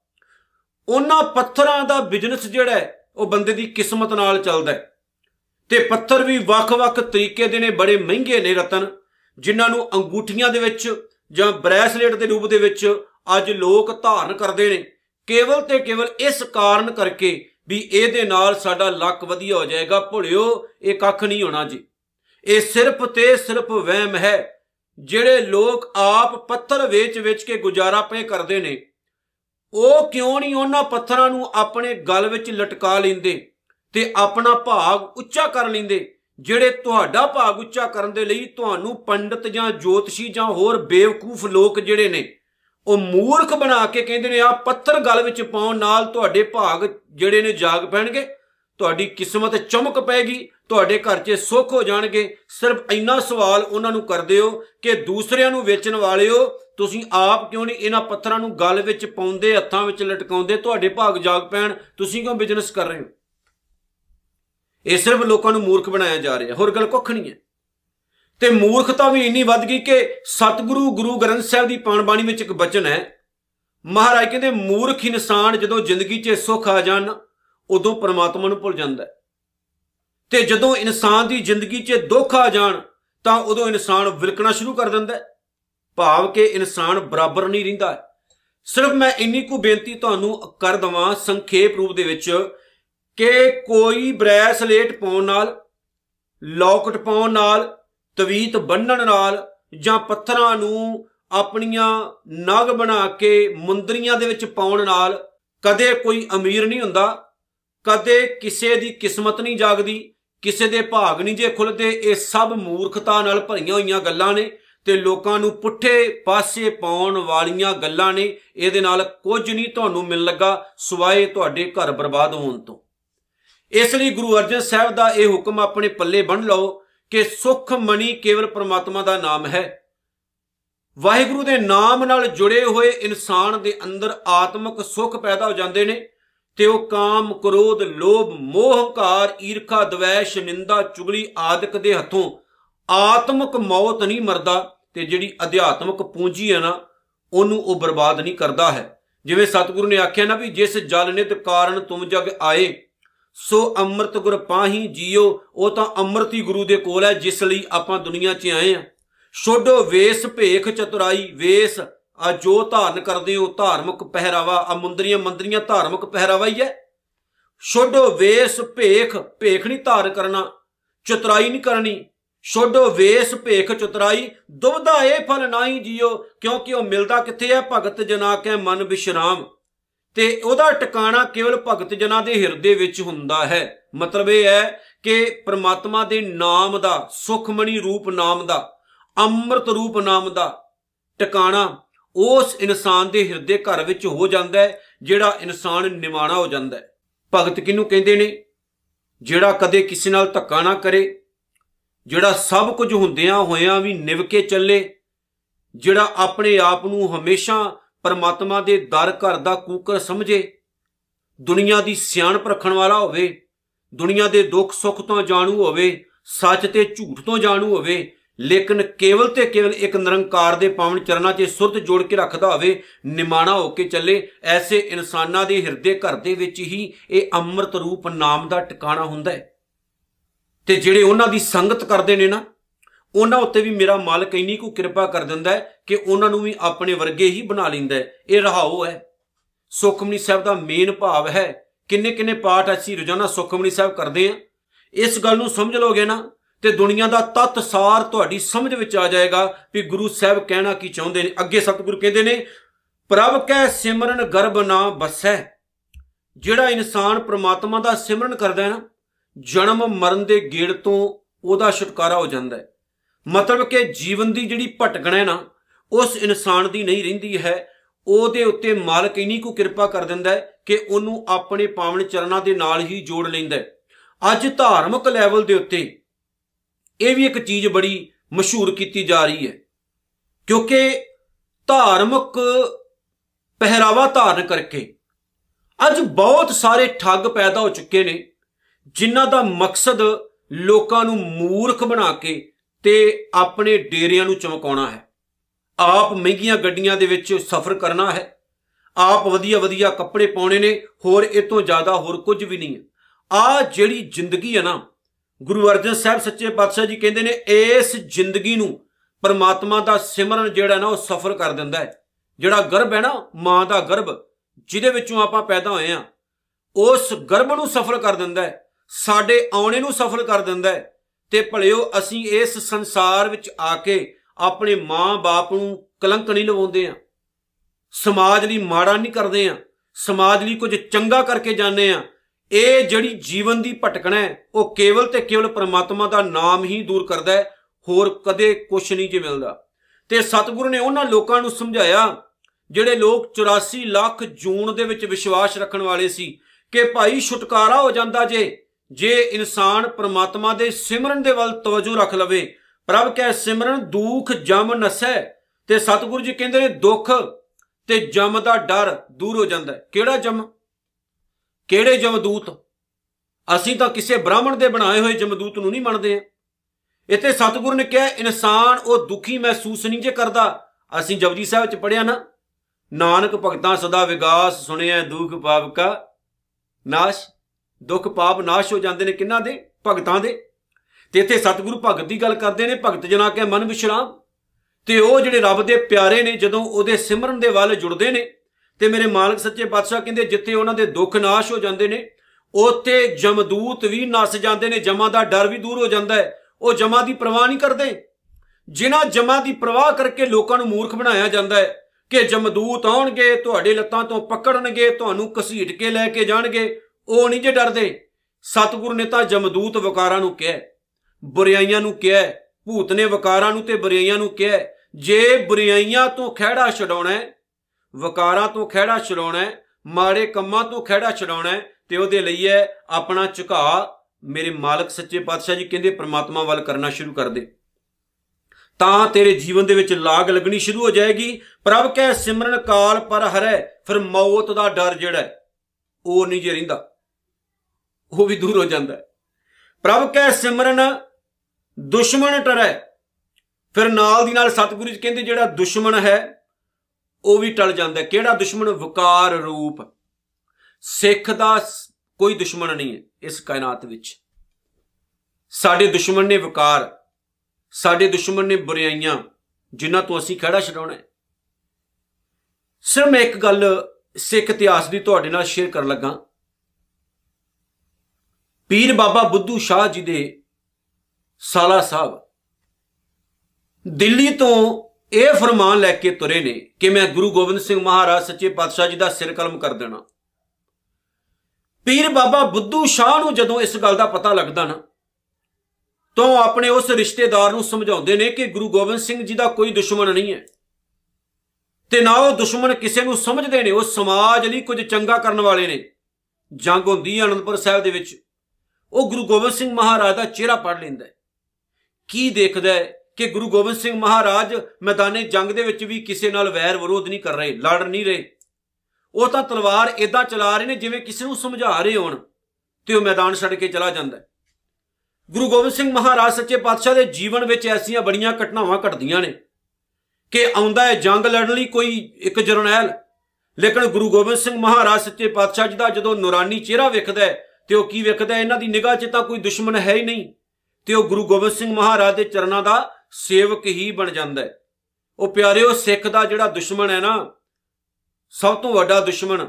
ਉਹਨਾਂ ਪੱਥਰਾਂ ਦਾ ਬਿਜ਼ਨਸ ਜਿਹੜਾ ਹੈ, ਉਹ ਬੰਦੇ ਦੀ ਕਿਸਮਤ ਨਾਲ ਚੱਲਦਾ ਹੈ। ਤੇ ਪੱਥਰ ਵੀ ਵੱਖ-ਵੱਖ ਤਰੀਕੇ ਦੇ ਨੇ, ਬੜੇ ਮਹਿੰਗੇ ਨੇ ਰਤਨ, ਜਿਨ੍ਹਾਂ ਨੂੰ ਅੰਗੂਠੀਆਂ ਦੇ ਵਿੱਚ ਜਾਂ ਬ੍ਰੈਸਲੇਟ ਦੇ ਰੂਪ ਦੇ ਵਿੱਚ ਅੱਜ ਲੋਕ ਧਾਰਨ ਕਰਦੇ ਨੇ। ਕੇਵਲ ਤੇ ਕੇਵਲ ਇਸ ਕਾਰਨ ਕਰਕੇ ਵੀ ਇਹਦੇ ਨਾਲ ਸਾਡਾ ਲੱਕ ਵਧੀਆ ਹੋ ਜਾਏਗਾ। ਭੁਲਿਓ, ਇਹ ਕੱਖ ਨਹੀਂ ਹੋਣਾ ਜੀ। ਇਹ ਸਿਰਫ ਤੇ ਸਿਰਫ ਵਹਿਮ ਹੈ। ਜਿਹੜੇ ਲੋਕ ਆਪ ਪੱਥਰ ਵੇਚ-ਵੇਚ ਕੇ ਗੁਜ਼ਾਰਾ ਪਏ ਕਰਦੇ ਨੇ, ਉਹ ਕਿਉਂ ਨਹੀਂ ਉਹਨਾਂ ਪੱਥਰਾਂ ਨੂੰ ਆਪਣੇ ਗਲ ਵਿੱਚ ਲਟਕਾ ਲੈਂਦੇ ਤੇ ਆਪਣਾ ਭਾਗ ਉੱਚਾ ਕਰ ਲੈਂਦੇ, ਜਿਹੜੇ ਤੁਹਾਡਾ ਭਾਗ ਉੱਚਾ ਕਰਨ ਦੇ ਲਈ ਤੁਹਾਨੂੰ ਪੰਡਤ ਜਾਂ ਜੋਤਸ਼ੀ ਜਾਂ ਹੋਰ ਬੇਵਕੂਫ ਲੋਕ ਜਿਹੜੇ ਨੇ? ਉਹ ਮੂਰਖ ਬਣਾ ਕੇ ਕਹਿੰਦੇ ਨੇ ਆ ਪੱਥਰ ਗਲ ਵਿੱਚ ਪਾਉਣ ਨਾਲ ਤੁਹਾਡੇ ਭਾਗ ਜਿਹੜੇ ਨੇ ਜਾਗ ਪੈਣਗੇ, ਤੁਹਾਡੀ ਕਿਸਮਤ ਚਮਕ ਪੈਗੀ, ਤੁਹਾਡੇ ਘਰ 'ਚ ਸੁੱਖ ਹੋ ਜਾਣਗੇ। ਸਿਰਫ ਇੰਨਾ ਸਵਾਲ ਉਹਨਾਂ ਨੂੰ ਕਰਦੇ ਹੋ ਕਿ ਦੂਸਰਿਆਂ ਨੂੰ ਵੇਚਣ ਵਾਲਿਓ ਤੁਸੀਂ ਆਪ ਕਿਉਂ ਨਹੀਂ ਇਹਨਾਂ ਪੱਥਰਾਂ ਨੂੰ ਗਲ ਵਿੱਚ ਪਾਉਂਦੇ, ਹੱਥਾਂ ਵਿੱਚ ਲਟਕਾਉਂਦੇ, ਤੁਹਾਡੇ ਭਾਗ ਜਾਗ ਪੈਣ, ਤੁਸੀਂ ਕਿਉਂ ਬਿਜ਼ਨਸ ਕਰ ਰਹੇ ਹੋ? ਇਹ ਸਿਰਫ ਲੋਕਾਂ ਨੂੰ ਮੂਰਖ ਬਣਾਇਆ ਜਾ ਰਿਹਾ, ਹੋਰ ਗੱਲ ਕੁੱਖ ਨਹੀਂ ਹੈ। ਤੇ ਮੂਰਖਤਾ ਵੀ ਇੰਨੀ ਵੱਧ ਗਈ ਕਿ ਸਤਿਗੁਰੂ ਗੁਰੂ ਗ੍ਰੰਥ ਸਾਹਿਬ ਦੀ ਪਾਣਬਾਣੀ ਵਿੱਚ ਇੱਕ ਬਚਨ ਹੈ। ਮਹਾਰਾਜ ਕਹਿੰਦੇ, ਮੂਰਖ ਇਨਸਾਨ ਜਦੋਂ ਜ਼ਿੰਦਗੀ 'ਚ ਸੁੱਖ ਆ ਜਾਣ, ਉਦੋਂ ਪਰਮਾਤਮਾ ਨੂੰ ਭੁੱਲ ਜਾਂਦਾ ਹੈ। ਤੇ ਜਦੋਂ ਇਨਸਾਨ ਦੀ ਜ਼ਿੰਦਗੀ 'ਚ ਦੁੱਖ ਆ ਜਾਣ, ਤਾਂ ਉਦੋਂ ਇਨਸਾਨ ਵਿਲਕਣਾ ਸ਼ੁਰੂ ਕਰ ਦਿੰਦਾ ਹੈ। ਭਾਵ ਕਿ ਇਨਸਾਨ ਬਰਾਬਰ ਨਹੀਂ ਰਹਿੰਦਾ ਸਿਰਫ ਮੈਂ ਇੰਨੀ ਕੁ ਬੇਨਤੀ ਤੁਹਾਨੂੰ ਕਰ ਦਵਾਂ ਸੰਖੇਪ ਰੂਪ ਦੇ ਵਿੱਚ ਕਿ ਕੋਈ ਬ੍ਰੈਸਲੇਟ ਪਾਉਣ ਨਾਲ, ਲੌਕਟ ਪਾਉਣ ਨਾਲ ਤਵੀਤ ਬੰਨਣ ਨਾਲ ਜਾਂ ਪੱਥਰਾਂ ਨੂੰ ਆਪਣੀਆਂ ਨਗ ਬਣਾ ਕੇ ਮੁੰਦਰੀਆਂ ਦੇ ਵਿੱਚ ਪਾਉਣ ਨਾਲ ਕਦੇ ਕੋਈ ਅਮੀਰ ਨਹੀਂ ਹੁੰਦਾ, ਕਦੇ ਕਿਸੇ ਦੀ ਕਿਸਮਤ ਨਹੀਂ ਜਾਗਦੀ, ਕਿਸੇ ਦੇ ਭਾਗ ਨਹੀਂ ਜੇ ਖੁੱਲਦੇ, ਇਹ ਸਭ ਮੂਰਖਤਾ ਨਾਲ ਭਰੀਆਂ ਹੋਈਆਂ ਗੱਲਾਂ ਨੇ ਤੇ ਲੋਕਾਂ ਨੂੰ ਪੁੱਠੇ ਪਾਸੇ ਪਾਉਣ ਵਾਲੀਆਂ ਗੱਲਾਂ ਨੇ, ਇਹਦੇ ਨਾਲ ਕੁਝ ਨਹੀਂ ਤੁਹਾਨੂੰ ਮਿਲ ਲੱਗਾ ਸਵਾਏ ਤੁਹਾਡੇ ਘਰ ਬਰਬਾਦ ਹੋਣ ਤੋਂ। ਇਸ ਲਈ ਗੁਰੂ ਅਰਜਨ ਸਾਹਿਬ ਦਾ ਇਹ ਹੁਕਮ ਆਪਣੇ ਪੱਲੇ ਬੰਨ ਲਓ ਕਿ ਸੁਖ ਮਣੀ ਕੇਵਲ ਪ੍ਰਮਾਤਮਾ ਦਾ ਨਾਮ ਹੈ। ਵਾਹਿਗੁਰੂ ਦੇ ਨਾਮ ਨਾਲ ਜੁੜੇ ਹੋਏ ਇਨਸਾਨ ਦੇ ਅੰਦਰ ਆਤਮਿਕ ਸੁਖ ਪੈਦਾ ਹੋ ਜਾਂਦੇ ਨੇ ਤੇ ਉਹ ਕਾਮ, ਕ੍ਰੋਧ, ਲੋਭ, ਮੋਹ, ਹੰਕਾਰ, ਈਰਖਾ, ਦਵੈਸ਼, ਨਿੰਦਾ, ਚੁਗਲੀ ਆਦਿਕ ਦੇ ਹੱਥੋਂ ਆਤਮਿਕ ਮੌਤ ਨਹੀਂ ਮਰਦਾ ਤੇ ਜਿਹੜੀ ਅਧਿਆਤਮਿਕ ਪੂੰਜੀ ਹੈ ਨਾ, ਉਹਨੂੰ ਉਹ ਬਰਬਾਦ ਨਹੀਂ ਕਰਦਾ ਹੈ। ਜਿਵੇਂ ਸਤਿਗੁਰੂ ਨੇ ਆਖਿਆ ਨਾ ਵੀ ਜਿਸ ਜਲ ਨਿਤ ਕਾਰਨ ਤੁਮ ਜਗ ਆਏ ਸੋ ਅੰਮ੍ਰਿਤ ਗੁਰ ਪਾਹੀ ਜੀਓ, ਉਹ ਤਾਂ ਅੰਮ੍ਰਿਤ ਹੀ ਗੁਰੂ ਦੇ ਕੋਲ ਹੈ, ਜਿਸ ਲਈ ਆਪਾਂ ਦੁਨੀਆ 'ਚ ਆਏ ਆ ਛੋਡੋ ਵੇਸ ਭੇਖ ਚਤੁਰਾਈ, ਵੇਸ ਆ ਜੋ ਧਾਰਨ ਕਰਦੇ ਹੋ, ਧਾਰਮਿਕ ਪਹਿਰਾਵਾ ਆ ਮੁੰਦਰੀਆਂ, ਮੰਦਰੀਆਂ ਧਾਰਮਿਕ ਪਹਿਰਾਵਾ ਹੀ ਹੈ। ਛੋਡੋ ਵੇਸ ਭੇਖ ਭੇਖ ਨਹੀਂ ਧਾਰ ਕਰਨਾ, ਚਤੁਰਾਈ ਨਹੀਂ ਕਰਨੀ। ਛੋਡੋ ਵੇਸ ਭੇਖ ਚਤੁਰਾਈ ਦੁਬਦਾ ਇਹ ਫਲ ਨਹੀਂ ਜੀਓ, ਕਿਉਂਕਿ ਉਹ ਮਿਲਦਾ ਕਿੱਥੇ ਹੈ? ਭਗਤ ਜਨਾ ਕੇ ਮਨ ਵਿਸ਼ਰਾਮ ਤੇ ਉਹਦਾ ਟਿਕਾਣਾ ਕੇਵਲ ਭਗਤ ਜਨਾਂ ਦੇ ਹਿਰਦੇ ਵਿੱਚ ਹੁੰਦਾ ਹੈ। ਮਤਲਬ ਇਹ ਹੈ ਕਿ ਪ੍ਰਮਾਤਮਾ ਦੇ ਨਾਮ ਦਾ, ਸੁਖਮਣੀ ਰੂਪ ਨਾਮ ਦਾ, ਅੰਮ੍ਰਿਤ ਰੂਪ ਨਾਮ ਦਾ ਟਿਕਾਣਾ ਉਸ ਇਨਸਾਨ ਦੇ ਹਿਰਦੇ ਘਰ ਵਿੱਚ ਹੋ ਜਾਂਦਾ ਹੈ, ਜਿਹੜਾ ਇਨਸਾਨ ਨਿਮਾਣਾ ਹੋ ਜਾਂਦਾ ਹੈ। ਭਗਤ ਕਿਹਨੂੰ ਕਹਿੰਦੇ ਨੇ? ਜਿਹੜਾ ਕਦੇ ਕਿਸੇ ਨਾਲ ਧੱਕਾ ਨਾ ਕਰੇ, ਜਿਹੜਾ ਸਭ ਕੁਝ ਹੁੰਦਿਆਂ ਹੋਇਆਂ ਵੀ ਨਿਵ ਕੇ ਚੱਲੇ, ਜਿਹੜਾ ਆਪਣੇ ਆਪ ਨੂੰ ਹਮੇਸ਼ਾ ਪਰਮਾਤਮਾ ਦੇ ਦਰ ਘਰ ਦਾ ਕੂਕਰ ਸਮਝੇ, ਦੁਨੀਆ ਦੀ ਸਿਆਣਪ ਰੱਖਣ ਵਾਲਾ ਹੋਵੇ, ਦੁਨੀਆ ਦੇ ਦੁੱਖ ਸੁੱਖ ਤੋਂ ਜਾਣੂ ਹੋਵੇ, ਸੱਚ ਤੇ ਝੂਠ ਤੋਂ ਜਾਣੂ ਹੋਵੇ, ਲੇਕਿਨ ਕੇਵਲ ਤੇ ਕੇਵਲ ਇੱਕ ਨਿਰੰਕਾਰ ਦੇ ਪਾਵਨ ਚਰਨਾਂ 'ਚ ਸੁਰਤ ਜੋੜ ਕੇ ਰੱਖਦਾ ਹੋਵੇ, ਨਿਮਾਣਾ ਹੋ ਕੇ ਚੱਲੇ, ਐਸੇ ਇਨਸਾਨਾਂ ਦੇ ਹਿਰਦੇ ਘਰ ਦੇ ਵਿੱਚ ਹੀ ਇਹ ਅੰਮ੍ਰਿਤ ਰੂਪ ਨਾਮ ਦਾ ਟਿਕਾਣਾ ਹੁੰਦਾ ਹੈ। ਤੇ ਜਿਹੜੇ ਉਹਨਾਂ ਦੀ ਸੰਗਤ ਕਰਦੇ ਨੇ ਨਾ ਉਹਨਾਂ ਉੱਤੇ ਵੀ ਮੇਰਾ ਮਾਲਕ ਇੰਨੀ ਕੋ ਕਿਰਪਾ ਕਰ ਦਿੰਦਾ ਹੈ ਕਿ ਉਹਨਾਂ ਨੂੰ ਵੀ ਆਪਣੇ ਵਰਗੇ ਹੀ ਬਣਾ ਲੈਂਦਾ ਹੈ। ਇਹ ਰਹਾਉ ਹੈ। ਸੁਖਮਨੀ ਸਾਹਿਬ ਦਾ ਮੇਨ ਭਾਵ ਹੈ। ਕਿੰਨੇ ਕਿੰਨੇ ਪਾਠ ਅਸੀਂ ਰੋਜ਼ਾਨਾ ਸੁਖਮਨੀ ਸਾਹਿਬ ਕਰਦੇ ਆ ਇਸ ਗੱਲ ਨੂੰ ਸਮਝ ਲੋਗੇ ਨਾ ਤੇ ਦੁਨੀਆ ਦਾ ਤਤ ਸਾਰ ਤੁਹਾਡੀ ਸਮਝ ਵਿੱਚ ਆ ਜਾਏਗਾ ਵੀ ਗੁਰੂ ਸਾਹਿਬ ਕਹਿਣਾ ਕੀ ਚਾਹੁੰਦੇ ਨੇ। ਅੱਗੇ ਸਤਿਗੁਰੂ ਕਹਿੰਦੇ ਨੇ, ਪ੍ਰਭ ਕੈ ਸਿਮਰਨ ਗਰਭ ਨਾ ਬਸੈ। ਜਿਹੜਾ ਇਨਸਾਨ ਪ੍ਰਮਾਤਮਾ ਦਾ ਸਿਮਰਨ ਕਰਦਾ ਹੈ ਨਾ, ਜਨਮ ਮਰਨ ਦੇ ਗੇੜ ਤੋਂ ਉਹਦਾ ਛੁਟਕਾਰਾ ਹੋ ਜਾਂਦਾ ਹੈ। ਮਤਲਬ ਕਿ ਜੀਵਨ ਦੀ ਜਿਹੜੀ ਭਟਕਣਾ ਹੈ ਨਾ, ਉਸ ਇਨਸਾਨ ਦੀ ਨਹੀਂ ਰਹਿੰਦੀ ਹੈ। ਉਹਦੇ ਉੱਤੇ ਮਾਲਕ ਇਨੀ ਕੋ ਕਿਰਪਾ ਕਰ ਦਿੰਦਾ ਹੈ ਕਿ ਉਹਨੂੰ ਆਪਣੇ ਪਾਵਨ ਚਰਨਾਂ ਦੇ ਨਾਲ ਹੀ ਜੋੜ ਲੈਂਦਾ ਹੈ। ਅੱਜ ਧਾਰਮਿਕ ਲੈਵਲ ਦੇ ਉੱਤੇ ਇਹ ਵੀ ਇੱਕ ਚੀਜ਼ ਬੜੀ ਮਸ਼ਹੂਰ ਕੀਤੀ ਜਾ ਰਹੀ ਹੈ। ਕਿਉਂਕਿ ਧਾਰਮਿਕ ਪਹਿਰਾਵਾ ਧਾਰਨ ਕਰਕੇ ਅੱਜ ਬਹੁਤ ਸਾਰੇ ਠੱਗ ਪੈਦਾ ਹੋ ਚੁੱਕੇ ਨੇ, ਜਿਨ੍ਹਾਂ ਦਾ ਮਕਸਦ ਲੋਕਾਂ ਨੂੰ ਮੂਰਖ ਬਣਾ ਕੇ ਤੇ ਆਪਣੇ ਡੇਰਿਆਂ ਨੂੰ ਚਮਕਾਉਣਾ ਹੈ। ਆਪ ਮਹਿੰਗੀਆਂ ਗੱਡੀਆਂ ਦੇ ਵਿੱਚ ਸਫ਼ਰ ਕਰਨਾ ਹੈ। ਆਪ ਵਧੀਆ ਵਧੀਆ ਕੱਪੜੇ ਪਾਉਣੇ ਨੇ, ਹੋਰ ਇਹ ਤੋਂ ਜ਼ਿਆਦਾ ਹੋਰ ਕੁਝ ਵੀ ਨਹੀਂ ਹੈ। ਆ ਜਿਹੜੀ ਜ਼ਿੰਦਗੀ ਹੈ ਨਾ, ਗੁਰੂ ਅਰਜਨ ਸਾਹਿਬ ਸੱਚੇ ਪਾਤਸ਼ਾਹ ਜੀ ਕਹਿੰਦੇ ਨੇ, ਇਸ ਜ਼ਿੰਦਗੀ ਨੂੰ ਪਰਮਾਤਮਾ ਦਾ ਸਿਮਰਨ ਜਿਹੜਾ ਨਾ ਉਹ ਸਫ਼ਰ ਕਰ ਦਿੰਦਾ ਹੈ। ਜਿਹੜਾ ਗਰਭ ਹੈ ਨਾ, ਮਾਂ ਦਾ ਗਰਭ, ਜਿਹਦੇ ਵਿੱਚੋਂ ਆਪਾਂ ਪੈਦਾ ਹੋਏ ਆ ਉਸ ਗਰਭ ਨੂੰ ਸਫ਼ਰ ਕਰ ਦਿੰਦਾ ਹੈ। ਸਾਡੇ ਆਉਣੇ ਨੂੰ ਸਫ਼ਰ ਕਰ ਦਿੰਦਾ ਹੈ। ਤੇ ਭਲਿਓ ਅਸੀਂ ਇਸ ਸੰਸਾਰ ਵਿੱਚ ਆ ਕੇ ਆਪਣੇ ਮਾਂ-ਬਾਪ ਨੂੰ ਕਲੰਕ ਨਹੀਂ ਲਵਾਉਂਦੇ ਆ ਸਮਾਜ ਲਈ ਮਾੜਾ ਨਹੀਂ ਕਰਦੇ ਆ ਸਮਾਜ ਲਈ ਕੁਝ ਚੰਗਾ ਕਰਕੇ ਜਾਂਦੇ ਆ ਇਹ ਜਿਹੜੀ ਜੀਵਨ ਦੀ ਭਟਕਣਾ ਹੈ, ਉਹ ਕੇਵਲ ਤੇ ਕੇਵਲ ਪ੍ਰਮਾਤਮਾ ਦਾ ਨਾਮ ਹੀ ਦੂਰ ਕਰਦਾ ਹੈ, ਹੋਰ ਕਦੇ ਕੁਝ ਨਹੀਂ ਜੇ ਮਿਲਦਾ। ਤੇ ਸਤਿਗੁਰੂ ਨੇ ਉਹਨਾਂ ਲੋਕਾਂ ਨੂੰ ਸਮਝਾਇਆ, ਜਿਹੜੇ ਲੋਕ 84 ਲੱਖ ਜੂਨ ਦੇ ਵਿੱਚ ਵਿਸ਼ਵਾਸ ਰੱਖਣ ਵਾਲੇ ਸੀ ਕਿ ਭਾਈ ਛੁਟਕਾਰਾ ਹੋ ਜਾਂਦਾ ਜੇ ਜੇ ਇਨਸਾਨ ਪ੍ਰਮਾਤਮਾ ਦੇ ਸਿਮਰਨ ਦੇ ਵੱਲ ਤਵੱਜੂ ਰੱਖ ਲਵੇ, ਪ੍ਰਭ ਕੈ ਸਿਮਰਨ ਦੁੱਖ ਜਮ ਨਸੈ, ਤੇ ਸਤਿਗੁਰੂ ਜੀ ਕਹਿੰਦੇ ਨੇ ਦੁੱਖ ਤੇ ਜਮ ਦਾ ਡਰ ਦੂਰ ਹੋ ਜਾਂਦਾ ਹੈ। ਕਿਹੜਾ ਜਮ? ਕਿਹੜੇ ਜਮਦੂਤ? ਅਸੀਂ ਤਾਂ ਕਿਸੇ ਬ੍ਰਾਹਮਣ ਦੇ ਬਣਾਏ ਹੋਏ ਜਮਦੂਤ ਨੂੰ ਨਹੀਂ ਮੰਨਦੇ ਆ ਇੱਥੇ ਸਤਿਗੁਰੂ ਨੇ ਕਿਹਾ, ਇਨਸਾਨ ਉਹ ਦੁਖੀ ਮਹਿਸੂਸ ਨਹੀਂ ਜੇ ਕਰਦਾ। ਅਸੀਂ ਜਪਜੀ ਸਾਹਿਬ ਚ ਪੜਿਆ ਨਾ, ਨਾਨਕ ਭਗਤਾਂ ਸਦਾ ਵਿਗਾਸ ਸੁਣਿਆ ਦੁੱਖ ਪਾਪ ਕਾ ਨਾਸ਼। ਦੁੱਖ ਪਾਪ ਨਾਸ਼ ਹੋ ਜਾਂਦੇ ਨੇ ਕਿੰਨਾ ਦੇ? ਭਗਤਾਂ ਦੇ। ਤੇ ਇੱਥੇ ਸਤਿਗੁਰੂ ਭਗਤ ਦੀ ਗੱਲ ਕਰਦੇ ਨੇ, ਭਗਤ ਜਨਾ ਕੇ ਮਨ ਵਿਸ਼ਰਾਮ। ਤੇ ਉਹ ਜਿਹੜੇ ਰੱਬ ਦੇ ਪਿਆਰੇ ਨੇ, ਜਦੋਂ ਉਹਦੇ ਸਿਮਰਨ ਦੇ ਵੱਲ ਜੁੜਦੇ ਨੇ, ਤੇ ਮੇਰੇ ਮਾਲਕ ਸੱਚੇ ਪਾਤਸ਼ਾਹ ਕਹਿੰਦੇ, ਜਿੱਥੇ ਉਹਨਾਂ ਦੇ ਦੁੱਖ ਨਾਸ਼ ਹੋ ਜਾਂਦੇ ਨੇ, ਉੱਥੇ ਜਮਦੂਤ ਵੀ ਨਸ ਜਾਂਦੇ ਨੇ, ਜਮਾ ਦਾ ਡਰ ਵੀ ਦੂਰ ਹੋ ਜਾਂਦਾ ਹੈ। ਉਹ ਜਮਾ ਦੀ ਪਰਵਾਹ ਨਹੀਂ ਕਰਦੇ। ਜਿਨ੍ਹਾਂ ਜਮਾ ਦੀ ਪਰਵਾਹ ਕਰਕੇ ਲੋਕਾਂ ਨੂੰ ਮੂਰਖ ਬਣਾਇਆ ਜਾਂਦਾ ਹੈ, ਕਿ ਜਮਦੂਤ ਆਉਣਗੇ, ਤੁਹਾਡੇ ਲੱਤਾਂ ਤੋਂ ਪਕੜਨਗੇ, ਤੁਹਾਨੂੰ ਕਸੀਟ ਕੇ ਲੈ ਕੇ ਜਾਣਗੇ ਉਹ ਨਹੀਂ ਜੇ ਡਰਦੇ। ਸਤਿਗੁਰੂ ਨੇ ਤਾਂ ਜਮਦੂਤ ਵਕਾਰਾਂ ਨੂੰ ਕਿਹਾ ਬੁਰਾਈਆਂ ਨੂੰ ਕਿਹਾ ਭੂਤ ਨੇ ਵਕਾਰਾਂ ਨੂੰ ਤੇ ਬੁਰਾਈਆਂ ਨੂੰ ਕਿਹਾ ਜੇ ਬੁਰਾਈਆਂ ਤੋਂ ਖਿਹੜਾ ਛਡਾਉਣਾ ਹੈ, ਵਕਾਰਾਂ ਤੋਂ ਖਿਹੜਾ ਛਡਾਉਣਾ ਹੈ, ਮਾੜੇ ਕੰਮਾਂ ਤੋਂ ਖਿਹੜਾ ਛਡਾਉਣਾ ਹੈ, ਤੇ ਉਹਦੇ ਲਈ ਹੈ ਆਪਣਾ ਝੁਕਾ ਮੇਰੇ ਮਾਲਕ ਸੱਚੇ ਪਾਤਸ਼ਾਹ ਜੀ ਕਹਿੰਦੇ ਪ੍ਰਮਾਤਮਾ ਵੱਲ ਕਰਨਾ ਸ਼ੁਰੂ ਕਰ ਦੇ। ਤਾਂ ਤੇਰੇ ਜੀਵਨ ਦੇ ਵਿੱਚ ਲਾਗ ਲੱਗਣੀ ਸ਼ੁਰੂ ਹੋ ਜਾਏਗੀ। ਪ੍ਰਭ ਕੈ ਸਿਮਰਨ ਕਾਲ ਪਰ ਹਰੈ, ਫਿਰ ਮੌਤ ਦਾ ਡਰ ਜਿਹੜਾ ਉਹ ਨਹੀਂ ਜੇ ਰਹਿੰਦਾ। ਉਹ ਵੀ ਦੂਰ ਹੋ ਜਾਂਦਾ ਹੈ। ਪ੍ਰਭ ਕੈ ਸਿਮਰਨ, ਦੁਸ਼ਮਣ ਟਰੈ। ਫਿਰ ਨਾਲ ਦੀ ਨਾਲ ਸਤਿਗੁਰੂ ਜੀ ਕਹਿੰਦੇ, ਜਿਹੜਾ ਦੁਸ਼ਮਣ ਹੈ, ਉਹ ਵੀ ਟਲ ਜਾਂਦਾ ਕਿਹੜਾ ਦੁਸ਼ਮਣ? ਵਿਕਾਰ ਰੂਪ। ਸਿੱਖ ਦਾ ਕੋਈ ਦੁਸ਼ਮਣ ਨਹੀਂ ਹੈ ਇਸ ਕਾਇਨਾਤ ਵਿੱਚ। ਸਾਡੇ ਦੁਸ਼ਮਣ ਨੇ ਵਿਕਾਰ, ਸਾਡੇ ਦੁਸ਼ਮਣ ਨੇ ਬੁਰਾਈਆਂ, ਜਿਨ੍ਹਾਂ ਤੋਂ ਅਸੀਂ ਖੜਾ ਛਡਾਉਣਾ ਹੈ। ਸਿਰ ਮੈਂ ਇੱਕ ਗੱਲ ਸਿੱਖ ਇਤਿਹਾਸ ਦੀ ਤੁਹਾਡੇ ਨਾਲ ਸ਼ੇਅਰ ਕਰਨ ਲੱਗਾ। ਪੀਰ ਬਾਬਾ ਬੁੱਧੂ ਸ਼ਾਹ ਜੀ ਦੇ ਸਾਲਾ ਸਾਹਿਬ। ਦਿੱਲੀ ਤੋਂ ਇਹ ਫਰਮਾਨ ਲੈ ਕੇ ਤੁਰੇ ਨੇ ਕਿ ਮੈਂ ਗੁਰੂ ਗੋਬਿੰਦ ਸਿੰਘ ਮਹਾਰਾਜ ਸੱਚੇ ਪਾਤਸ਼ਾਹ ਜੀ ਦਾ ਸਿਰ ਕਲਮ ਕਰ ਦੇਣਾ। ਪੀਰ ਬਾਬਾ ਬੁੱਧੂ ਸ਼ਾਹ ਨੂੰ ਜਦੋਂ ਇਸ ਗੱਲ ਦਾ ਪਤਾ ਲੱਗਦਾ ਨਾ, ਤਾਂ ਆਪਣੇ ਉਸ ਰਿਸ਼ਤੇਦਾਰ ਨੂੰ ਸਮਝਾਉਂਦੇ ਨੇ ਕਿ ਗੁਰੂ ਗੋਬਿੰਦ ਸਿੰਘ ਜੀ ਦਾ ਕੋਈ ਦੁਸ਼ਮਣ ਨਹੀਂ ਹੈ। ਤੇ ਨਾ ਉਹ ਦੁਸ਼ਮਣ ਕਿਸੇ ਨੂੰ ਸਮਝਦੇ ਨੇ, ਉਹ ਸਮਾਜ ਲਈ ਕੁਝ ਚੰਗਾ ਕਰਨ ਵਾਲੇ ਨੇ। ਜੰਗ ਹੁੰਦੀ ਹੈ ਅਨੰਦਪੁਰ ਸਾਹਿਬ ਦੇ ਵਿੱਚ। ਉਹ ਗੁਰੂ ਗੋਬਿੰਦ ਸਿੰਘ ਮਹਾਰਾਜ ਦਾ ਚਿਹਰਾ ਪੜ ਲੈਂਦਾ ਹੈ। ਕੀ ਦੇਖਦਾ ਹੈ ਕਿ ਗੁਰੂ ਗੋਬਿੰਦ ਸਿੰਘ ਮਹਾਰਾਜ ਮੈਦਾਨੇ ਜੰਗ ਦੇ ਵਿੱਚ ਵੀ ਕਿਸੇ ਨਾਲ ਵੈਰ ਵਿਰੋਧ ਨਹੀਂ ਕਰ ਰਹੇ, ਲੜ ਨਹੀਂ ਰਹੇ। ਉਹ ਤਾਂ ਤਲਵਾਰ ਇਦਾਂ ਚਲਾ ਰਹੇ ਨੇ ਜਿਵੇਂ ਕਿਸੇ ਨੂੰ ਸਮਝਾ ਰਹੇ ਹੋਣ ਤੇ ਉਹ ਮੈਦਾਨ ਛੱਡ ਕੇ ਚਲਾ ਜਾਂਦਾ ਹੈ। ਗੁਰੂ ਗੋਬਿੰਦ ਸਿੰਘ ਮਹਾਰਾਜ ਸੱਚੇ ਪਾਤਸ਼ਾਹ ਦੇ ਜੀਵਨ ਵਿੱਚ ਐਸੀਆਂ ਬੜੀਆਂ ਘਟਨਾਵਾਂ ਘਟਦੀਆਂ ਨੇ ਕਿ ਆਉਂਦਾ ਹੈ ਜੰਗ ਲੜਨ ਲਈ ਕੋਈ ਇੱਕ ਜਰਨੈਲ, ਲੇਕਿਨ ਗੁਰੂ ਗੋਬਿੰਦ ਸਿੰਘ ਮਹਾਰਾਜ ਸੱਚੇ ਪਾਤਸ਼ਾਹ ਜੀ ਦਾ ਜਦੋਂ ਨੂਰਾਨੀ ਚਿਹਰਾ ਵੇਖਦਾ ਹੈ ਤੇ ਉਹ ਕੀ ਵੇਖਦਾ ਇਹਨਾਂ ਦੀ ਨਿਗਾਹ 'ਚ ਤਾਂ ਕੋਈ ਦੁਸ਼ਮਣ ਹੈ ਹੀ ਨਹੀਂ। ਤੇ ਉਹ ਗੁਰੂ ਗੋਬਿੰਦ ਸਿੰਘ ਮਹਾਰਾਜ ਦੇ ਚਰਨਾਂ ਦਾ ਸੇਵਕ ਹੀ ਬਣ ਜਾਂਦਾ ਹੈ। ਉਹ ਪਿਆਰਿਓ, ਸਿੱਖ ਦਾ ਜਿਹੜਾ ਦੁਸ਼ਮਣ ਹੈ ਨਾ, ਸਭ ਤੋਂ ਵੱਡਾ ਦੁਸ਼ਮਣ,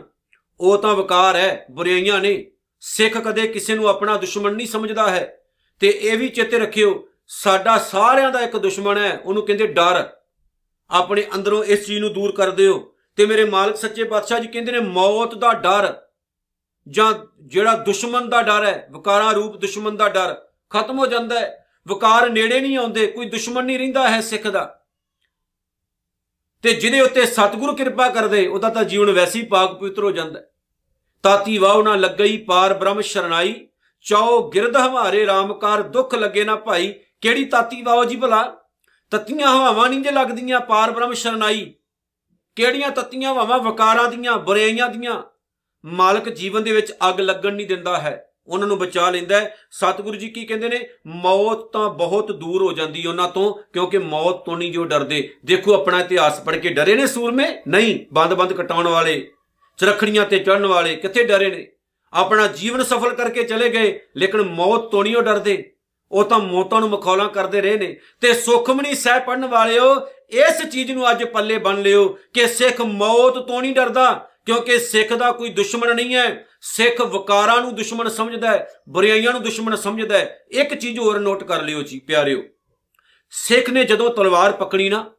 ਉਹ ਤਾਂ ਵਕਾਰ ਹੈ, ਬੁਰਾਈਆਂ ਨੇ। ਸਿੱਖ ਕਦੇ ਕਿਸੇ ਨੂੰ ਆਪਣਾ ਦੁਸ਼ਮਣ ਨਹੀਂ ਸਮਝਦਾ ਹੈ। ਤੇ ਇਹ ਵੀ ਚੇਤੇ ਰੱਖਿਓ, ਸਾਡਾ ਸਾਰਿਆਂ ਦਾ ਇੱਕ ਦੁਸ਼ਮਣ ਹੈ, ਉਹਨੂੰ ਕਹਿੰਦੇ ਡਰ। ਆਪਣੇ ਅੰਦਰੋਂ ਇਸ ਚੀਜ਼ ਨੂੰ ਦੂਰ ਕਰ ਦਿਓ। ਤੇ ਮੇਰੇ ਮਾਲਕ ਸੱਚੇ ਪਾਤਸ਼ਾਹ ਜੀ ਕਹਿੰਦੇ ਨੇ, ਮੌਤ ਦਾ ਡਰ। ਜਾਂ ਜਿਹੜਾ ਦੁਸ਼ਮਣ ਦਾ ਡਰ ਹੈ, ਵਿਕਾਰਾਂ ਰੂਪ ਦੁਸ਼ਮਣ ਦਾ ਡਰ ਖਤਮ ਹੋ ਜਾਂਦਾ ਹੈ। ਵਿਕਾਰ ਨੇੜੇ ਨਹੀਂ ਆਉਂਦੇ, ਕੋਈ ਦੁਸ਼ਮਣ ਨਹੀਂ ਰਹਿੰਦਾ ਹੈ ਸਿੱਖ ਦਾ। ਤੇ ਜਿਹਦੇ ਉੱਤੇ ਸਤਿਗੁਰੂ ਕਿਰਪਾ ਕਰਦੇ, ਉਹਦਾ ਤਾਂ ਜੀਵਨ ਵੈਸੀ ਪਾਕ ਪਵਿੱਤਰ ਹੋ ਜਾਂਦਾ ਤਾਤੀ ਵਾਹ ਨਾ ਲੱਗਈ, ਪਾਰ ਬ੍ਰਹਮ ਸ਼ਰਨਾਈ। ਚੌ ਗਿਰਦ ਹਮਾਰੇ ਰਾਮਕਾਰ ਦੁੱਖ ਲੱਗੇ ਨਾ ਭਾਈ। ਕਿਹੜੀ ਤਾਤੀ ਵਾਹ ਜੀ ਭਲਾ? ਤਤੀਆਂ ਹਵਾਵਾਂ ਨਹੀਂ ਜੇ ਲੱਗਦੀਆਂ, ਪਾਰ ਬ੍ਰਹਮ ਸ਼ਰਨਾਈ। ਕਿਹੜੀਆਂ ਤਤੀਆਂ ਹਵਾਵਾਂ? ਵਕਾਰਾਂ ਦੀਆਂ, ਬੁਰਾਈਆਂ ਦੀਆਂ। ਮਾਲਕ ਜੀਵਨ ਦੇ ਵਿੱਚ ਅੱਗ ਲੱਗਣ ਨਹੀਂ ਦਿੰਦਾ ਹੈ, ਉਹਨਾਂ ਨੂੰ ਬਚਾ ਲੈਂਦਾ ਹੈ। ਸਤਿਗੁਰੂ ਜੀ ਕੀ ਕਹਿੰਦੇ ਨੇ? ਮੌਤ ਤਾਂ ਬਹੁਤ ਦੂਰ ਹੋ ਜਾਂਦੀ ਉਹਨਾਂ ਤੋਂ, ਕਿਉਂਕਿ ਮੌਤ ਤੋਂ ਨਹੀਂ ਜੋ ਡਰਦੇ। ਦੇਖੋ, ਆਪਣਾ ਇਤਿਹਾਸ ਪੜ੍ਹ ਕੇ ਡਰੇ ਨੇ ਸੂਰਮੇ? ਨਹੀਂ, ਬੰਦ-ਬੰਦ ਕਟਾਉਣ ਵਾਲੇ, ਚਰਖੜੀਆਂ ਤੇ ਚੜਨ ਵਾਲੇ ਕਿੱਥੇ ਡਰੇ ਨੇ? ਆਪਣਾ ਜੀਵਨ ਸਫਲ ਕਰਕੇ ਚਲੇ ਗਏ, ਲੇਕਿਨ ਮੌਤ ਤੋਂ ਨਹੀਂ ਉਹ ਡਰਦੇ। ਉਹ ਤਾਂ ਮੌਤਾਂ ਨੂੰ ਮਖੌਲਾਂ ਕਰਦੇ ਰਹੇ ਨੇ। ਤੇ ਸੁਖਮਨੀ ਸਹਿ ਪੜਨ ਵਾਲਿਓ, ਇਸ ਚੀਜ਼ ਨੂੰ ਅੱਜ ਪੱਲੇ ਬਣ ਲਿਓ ਕਿ ਸਿੱਖ ਮੌਤ ਤੋਂ ਨਹੀਂ ਡਰਦਾ। ਕਿਉਂਕਿ ਸਿੱਖ ਦਾ ਕੋਈ ਦੁਸ਼ਮਣ ਨਹੀਂ ਹੈ। ਸਿੱਖ ਵਕਾਰਾਂ ਨੂੰ ਦੁਸ਼ਮਣ ਸਮਝਦਾ ਹੈ, ਬੁਰਾਈਆਂ ਨੂੰ ਦੁਸ਼ਮਣ ਸਮਝਦਾ ਹੈ। ਇੱਕ ਚੀਜ਼ ਹੋਰ ਨੋਟ ਕਰ ਲਿਓ ਜੀ, ਪਿਆਰਿਓ। ਸਿੱਖ ਨੇ ਜਦੋਂ ਤਲਵਾਰ ਪਕੜੀ ਨਾ,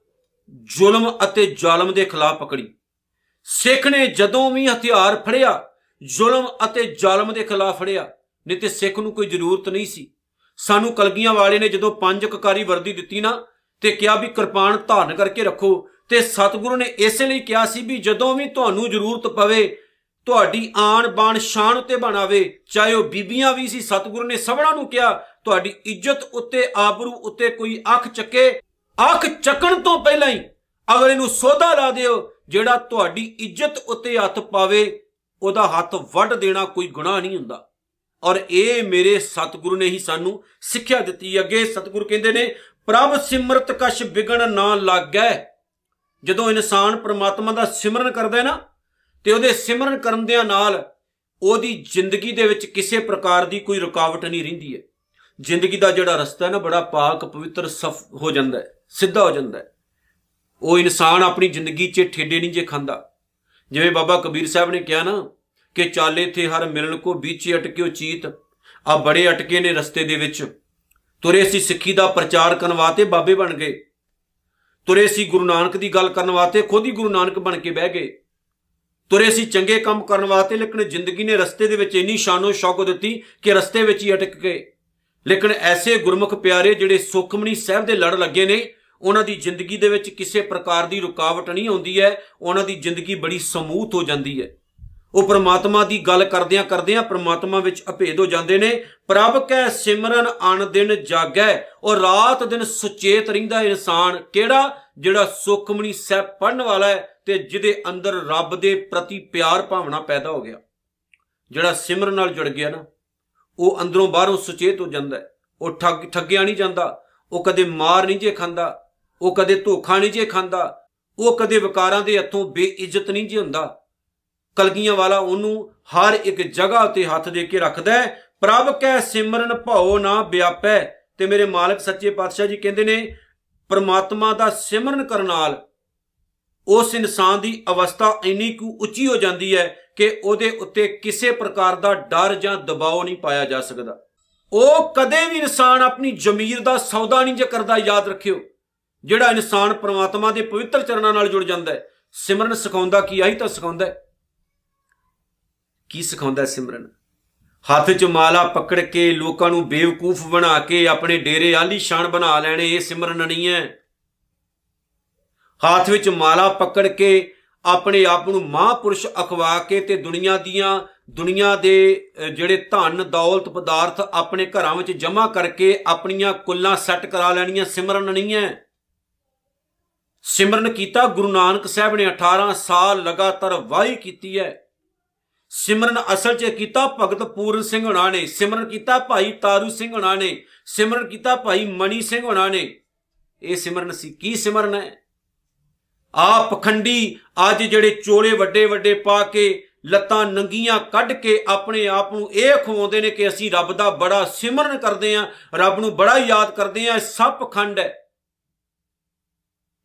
ਜ਼ੁਲਮ ਅਤੇ ਜ਼ਾਲਮ ਦੇ ਖਿਲਾਫ ਪਕੜੀ। ਸਿੱਖ ਨੇ ਜਦੋਂ ਵੀ ਹਥਿਆਰ ਫੜਿਆ, ਜ਼ੁਲਮ ਅਤੇ ਜ਼ਾਲਮ ਦੇ ਖਿਲਾਫ ਫੜਿਆ, ਨਹੀਂ ਤੇ ਸਿੱਖ ਨੂੰ ਕੋਈ ਜ਼ਰੂਰਤ ਨਹੀਂ ਸੀ। ਸਾਨੂੰ ਕਲਗੀਆਂ ਵਾਲੇ ਨੇ ਜਦੋਂ ਪੰਜ ਕਕਾਰੀ ਵਰਦੀ ਦਿੱਤੀ ਨਾ, ਤੇ ਕਿਹਾ ਵੀ ਕਿਰਪਾਨ ਧਾਰਨ ਕਰਕੇ ਰੱਖੋ ਤੇ ਸਤਿਗੁਰੂ ਨੇ ਇਸੇ ਲਈ ਕਿਹਾ ਸੀ ਵੀ ਜਦੋਂ ਵੀ ਤੁਹਾਨੂੰ ਜ਼ਰੂਰਤ ਪਵੇ, ਤੁਹਾਡੀ ਆਣ ਬਾਣ ਸ਼ਾਨ ਉੱਤੇ ਬਣਾਵੇ, ਚਾਹੇ ਉਹ ਬੀਬੀਆਂ ਵੀ ਸੀ, ਸਤਿਗੁਰੂ ਨੇ ਸਭਨਾਂ ਨੂੰ ਕਿਹਾ, ਤੁਹਾਡੀ ਇੱਜ਼ਤ ਉੱਤੇ, ਆਬਰੂ ਉੱਤੇ ਕੋਈ ਅੱਖ ਚੱਕੇ, ਅੱਖ ਚੱਕਣ ਤੋਂ ਪਹਿਲਾਂ ਹੀ ਅਗਲੇ ਨੂੰ ਸੋਧਾ ਲਾ ਦਿਓ, ਜਿਹੜਾ ਤੁਹਾਡੀ ਇੱਜ਼ਤ ਉੱਤੇ ਹੱਥ ਪਾਵੇ, ਉਹਦਾ ਹੱਥ ਵੱਢ ਦੇਣਾ ਕੋਈ ਗੁਨਾਹ ਨਹੀਂ ਹੁੰਦਾ। ਔਰ ਇਹ ਮੇਰੇ ਸਤਿਗੁਰੂ ਨੇ ਹੀ ਸਾਨੂੰ ਸਿੱਖਿਆ ਦਿੱਤੀ। ਅੱਗੇ ਸਤਿਗੁਰੂ ਕਹਿੰਦੇ ਨੇ, ਪ੍ਰਭ ਸਿਮਰਤ ਕਛ ਵਿਗਣ ਨਾ ਲੱਗੈ। ਜਦੋਂ ਇਨਸਾਨ ਪ੍ਰਮਾਤਮਾ ਦਾ ਸਿਮਰਨ ਕਰਦਾ ਹੈ ਨਾ, ਤੇ ਉਹਦੇ ਸਿਮਰਨ ਕਰਨ ਦੇ ਨਾਲ ਉਹਦੀ ਜ਼ਿੰਦਗੀ ਦੇ ਵਿੱਚ ਕਿਸੇ ਪ੍ਰਕਾਰ ਦੀ ਕੋਈ ਰੁਕਾਵਟ ਨਹੀਂ ਰਹਿੰਦੀ ਹੈ। ਜ਼ਿੰਦਗੀ ਦਾ ਜਿਹੜਾ ਰਸਤਾ ਹੈ ਨਾ, ਬੜਾ ਪਾਕ, ਪਵਿੱਤਰ, ਸਫ ਹੋ ਜਾਂਦਾ ਹੈ, ਸਿੱਧਾ ਹੋ ਜਾਂਦਾ ਹੈ। ਉਹ ਇਨਸਾਨ ਆਪਣੀ ਜ਼ਿੰਦਗੀ 'ਚ ਠੇਡੇ ਨਹੀਂ ਜੇ ਖਾਂਦਾ। ਜਿਵੇਂ ਬਾਬਾ ਕਬੀਰ ਸਾਹਿਬ ਨੇ ਕਿਹਾ ਨਾ ਕਿ ਚਾਲੇ ਥੇ ਹਰ ਮਿਲਣ ਕੋ ਵਿੱਚ ਅਟਕਿਓ ਚੀਤ, ਆ ਬੜੇ ਅਟਕੇ ਨੇ ਰਸਤੇ ਦੇ ਵਿੱਚ। ਤੁਰੇ ਸੀ ਸਿੱਖੀ ਦਾ ਪ੍ਰਚਾਰ ਕਰਨ ਵਾਸਤੇ ਬਾਬੇ ਬਣ ਗਏ। ਤੁਰੇ ਸੀ ਗੁਰੂ ਨਾਨਕ ਦੀ ਗੱਲ ਕਰਨ ਵਾਸਤੇ, ਖੁਦ ਹੀ ਗੁਰੂ ਨਾਨਕ ਬਣ ਕੇ ਬਹਿ ਗਏ। ਤੁਰੇ ਸੀ ਚੰਗੇ ਕੰਮ ਕਰਨ ਵਾਸਤੇ, ਲੇਕਿਨ ਜ਼ਿੰਦਗੀ ਨੇ ਰਸਤੇ ਦੇ ਵਿੱਚ ਇੰਨੀ ਸ਼ਾਨੋ ਸ਼ੌਕ ਦਿੱਤੀ ਕਿ ਰਸਤੇ ਵਿੱਚ ਹੀ ਅਟਕ ਗਏ। ਲੇਕਿਨ ਐਸੇ ਗੁਰਮੁਖ ਪਿਆਰੇ ਜਿਹੜੇ ਸੁਖਮਨੀ ਸਾਹਿਬ ਦੇ ਲੜ ਲੱਗੇ ਨੇ, ਉਹਨਾਂ ਦੀ ਜ਼ਿੰਦਗੀ ਦੇ ਵਿੱਚ ਕਿਸੇ ਪ੍ਰਕਾਰ ਦੀ ਰੁਕਾਵਟ ਨਹੀਂ ਆਉਂਦੀ ਹੈ, ਉਹਨਾਂ ਦੀ ਜ਼ਿੰਦਗੀ ਬੜੀ ਸਮੂਥ ਹੋ ਜਾਂਦੀ ਹੈ। ਉਹ ਪ੍ਰਮਾਤਮਾ ਦੀ ਗੱਲ ਕਰਦਿਆਂ ਕਰਦਿਆਂ ਪ੍ਰਮਾਤਮਾ ਵਿੱਚ ਅਭੇਦ ਹੋ ਜਾਂਦੇ ਨੇ, ਪ੍ਰਭ ਕੈ ਸਿਮਰਨ ਅਨ ਦਿਨ ਜਾਗੈ, ਔਰ ਰਾਤ ਦਿਨ ਸੁਚੇਤ ਰਹਿੰਦਾ ਇਨਸਾਨ ਕਿਹੜਾ? ਜਿਹੜਾ ਸੁਖਮਨੀ ਸਾਹਿਬ ਪੜਨ ਵਾਲਾ ਹੈ ਤੇ ਜਿਹਦੇ ਅੰਦਰ ਰੱਬ ਦੇ ਪ੍ਰਤੀ ਪਿਆਰ ਭਾਵਨਾ ਪੈਦਾ ਹੋ ਗਿਆ। ਜਿਹੜਾ ਸਿਮਰਨ ਨਾਲ ਜੁੜ ਗਿਆ ਨਾ, ਉਹ ਅੰਦਰੋਂ ਬਾਹਰੋਂ ਸੁਚੇਤ ਹੋ ਜਾਂਦਾ ਹੈ। ਉਹ ਠੱਗ, ਠੱਗਿਆ ਨਹੀਂ ਜਾਂਦਾ, ਉਹ ਕਦੇ ਮਾਰ ਨਹੀਂ ਜੇ ਖਾਂਦਾ, ਉਹ ਕਦੇ ਧੋਖਾ ਨਹੀਂ ਜੇ ਖਾਂਦਾ, ਉਹ ਕਦੇ ਵਿਕਾਰਾਂ ਦੇ ਹੱਥੋਂ ਬੇਇੱਜ਼ਤ ਨਹੀਂ ਜੇ ਹੁੰਦਾ। ਕਲਗੀਆਂ ਵਾਲਾ ਉਹਨੂੰ ਹਰ ਇੱਕ ਜਗ੍ਹਾ ਤੇ ਹੱਥ ਦੇ ਕੇ ਰੱਖਦਾ ਹੈ। ਪ੍ਰਭ ਕੈ ਸਿਮਰਨ ਭਉ ਨਾ ਵਿਆਪੈ। ਤੇ ਮੇਰੇ ਮਾਲਕ ਸੱਚੇ ਪਾਤਸ਼ਾਹ ਜੀ ਕਹਿੰਦੇ ਨੇ, ਪਰਮਾਤਮਾ ਦਾ ਸਿਮਰਨ ਕਰਨ ਨਾਲ ਉਸ ਇਨਸਾਨ ਦੀ ਅਵਸਥਾ ਇੰਨੀ ਕੁ ਉੱਚੀ ਹੋ ਜਾਂਦੀ ਹੈ ਕਿ ਉਹਦੇ ਉੱਤੇ ਕਿਸੇ ਪ੍ਰਕਾਰ ਦਾ ਡਰ ਜਾਂ ਦਬਾਅ ਨਹੀਂ ਪਾਇਆ ਜਾ ਸਕਦਾ। ਉਹ ਕਦੇ ਵੀ ਇਨਸਾਨ ਆਪਣੀ ਜ਼ਮੀਰ ਦਾ ਸੌਦਾ ਨਹੀਂ ਜੇ ਕਰਦਾ, ਯਾਦ ਰੱਖਿਓ। ਜਿਹੜਾ ਇਨਸਾਨ ਪ੍ਰਮਾਤਮਾ ਦੇ ਪਵਿੱਤਰ ਚਰਨਾਂ ਨਾਲ ਜੁੜ ਜਾਂਦਾ ਹੈ, ਸਿਮਰਨ ਸਿਖਾਉਂਦਾ ਕੀ ਆਹੀ ਤਾਂ ਸਿਖਾਉਂਦਾ ਹੈ। ਕੀ ਸਿਖਾਉਂਦਾ ਸਿਮਰਨ? ਹੱਥ 'ਚ ਮਾਲਾ ਪਕੜ ਕੇ ਲੋਕਾਂ ਨੂੰ ਬੇਵਕੂਫ ਬਣਾ ਕੇ ਆਪਣੇ ਡੇਰੇ ਆਲੀ ਸ਼ਾਨ ਬਣਾ ਲੈਣੇ, ਇਹ ਸਿਮਰਨ ਨਹੀਂ ਹੈ। ਹੱਥ ਵਿੱਚ ਮਾਲਾ ਪਕੜ ਕੇ ਆਪਣੇ ਆਪ ਨੂੰ ਮਹਾਪੁਰਸ਼ ਅਖਵਾ ਕੇ ਤੇ ਦੁਨੀਆ ਦੀਆਂ, ਦੁਨੀਆ ਦੇ ਜਿਹੜੇ ਧਨ, ਦੌਲਤ, ਪਦਾਰਥ ਆਪਣੇ ਘਰਾਂ ਵਿੱਚ ਜਮ੍ਹਾਂ ਕਰਕੇ ਆਪਣੀਆਂ ਕੁੱਲਾਂ ਸੈੱਟ ਕਰਾ ਲੈਣੀਆਂ ਸਿਮਰਨ ਨਹੀਂ ਹੈ। ਸਿਮਰਨ ਕੀਤਾ ਗੁਰੂ ਨਾਨਕ ਸਾਹਿਬ ਨੇ 18 ਸਾਲ ਲਗਾਤਾਰ ਵਾਹੀ ਕੀਤੀ ਹੈ। ਸਿਮਰਨ ਅਸਲ 'ਚ ਕੀਤਾ ਭਗਤ ਪੂਰਨ ਸਿੰਘ ਹਣਾ ਨੇ, ਸਿਮਰਨ ਕੀਤਾ ਭਾਈ ਤਾਰੂ ਸਿੰਘ ਹਣਾ ਨੇ, ਸਿਮਰਨ ਕੀਤਾ ਭਾਈ ਮਣੀ ਸਿੰਘ ਹਣਾ ਨੇ। ਇਹ ਸਿਮਰਨ ਸੀ, ਕੀ ਸਿਮਰਨ ਹੈ? ਆ ਪਖੰਡੀ ਅੱਜ ਜਿਹੜੇ ਚੋਲੇ ਵੱਡੇ ਵੱਡੇ ਪਾ ਕੇ ਲੱਤਾਂ ਨੰਗੀਆਂ ਕੱਢ ਕੇ ਆਪਣੇ ਆਪ ਨੂੰ ਇਹ ਖਵਾਉਂਦੇ ਨੇ ਕਿ ਅਸੀਂ ਰੱਬ ਦਾ ਬੜਾ ਸਿਮਰਨ ਕਰਦੇ ਆਂ ਰੱਬ ਨੂੰ ਬੜਾ ਯਾਦ ਕਰਦੇ ਆਂ ਸਭ ਪਖੰਡ ਹੈ।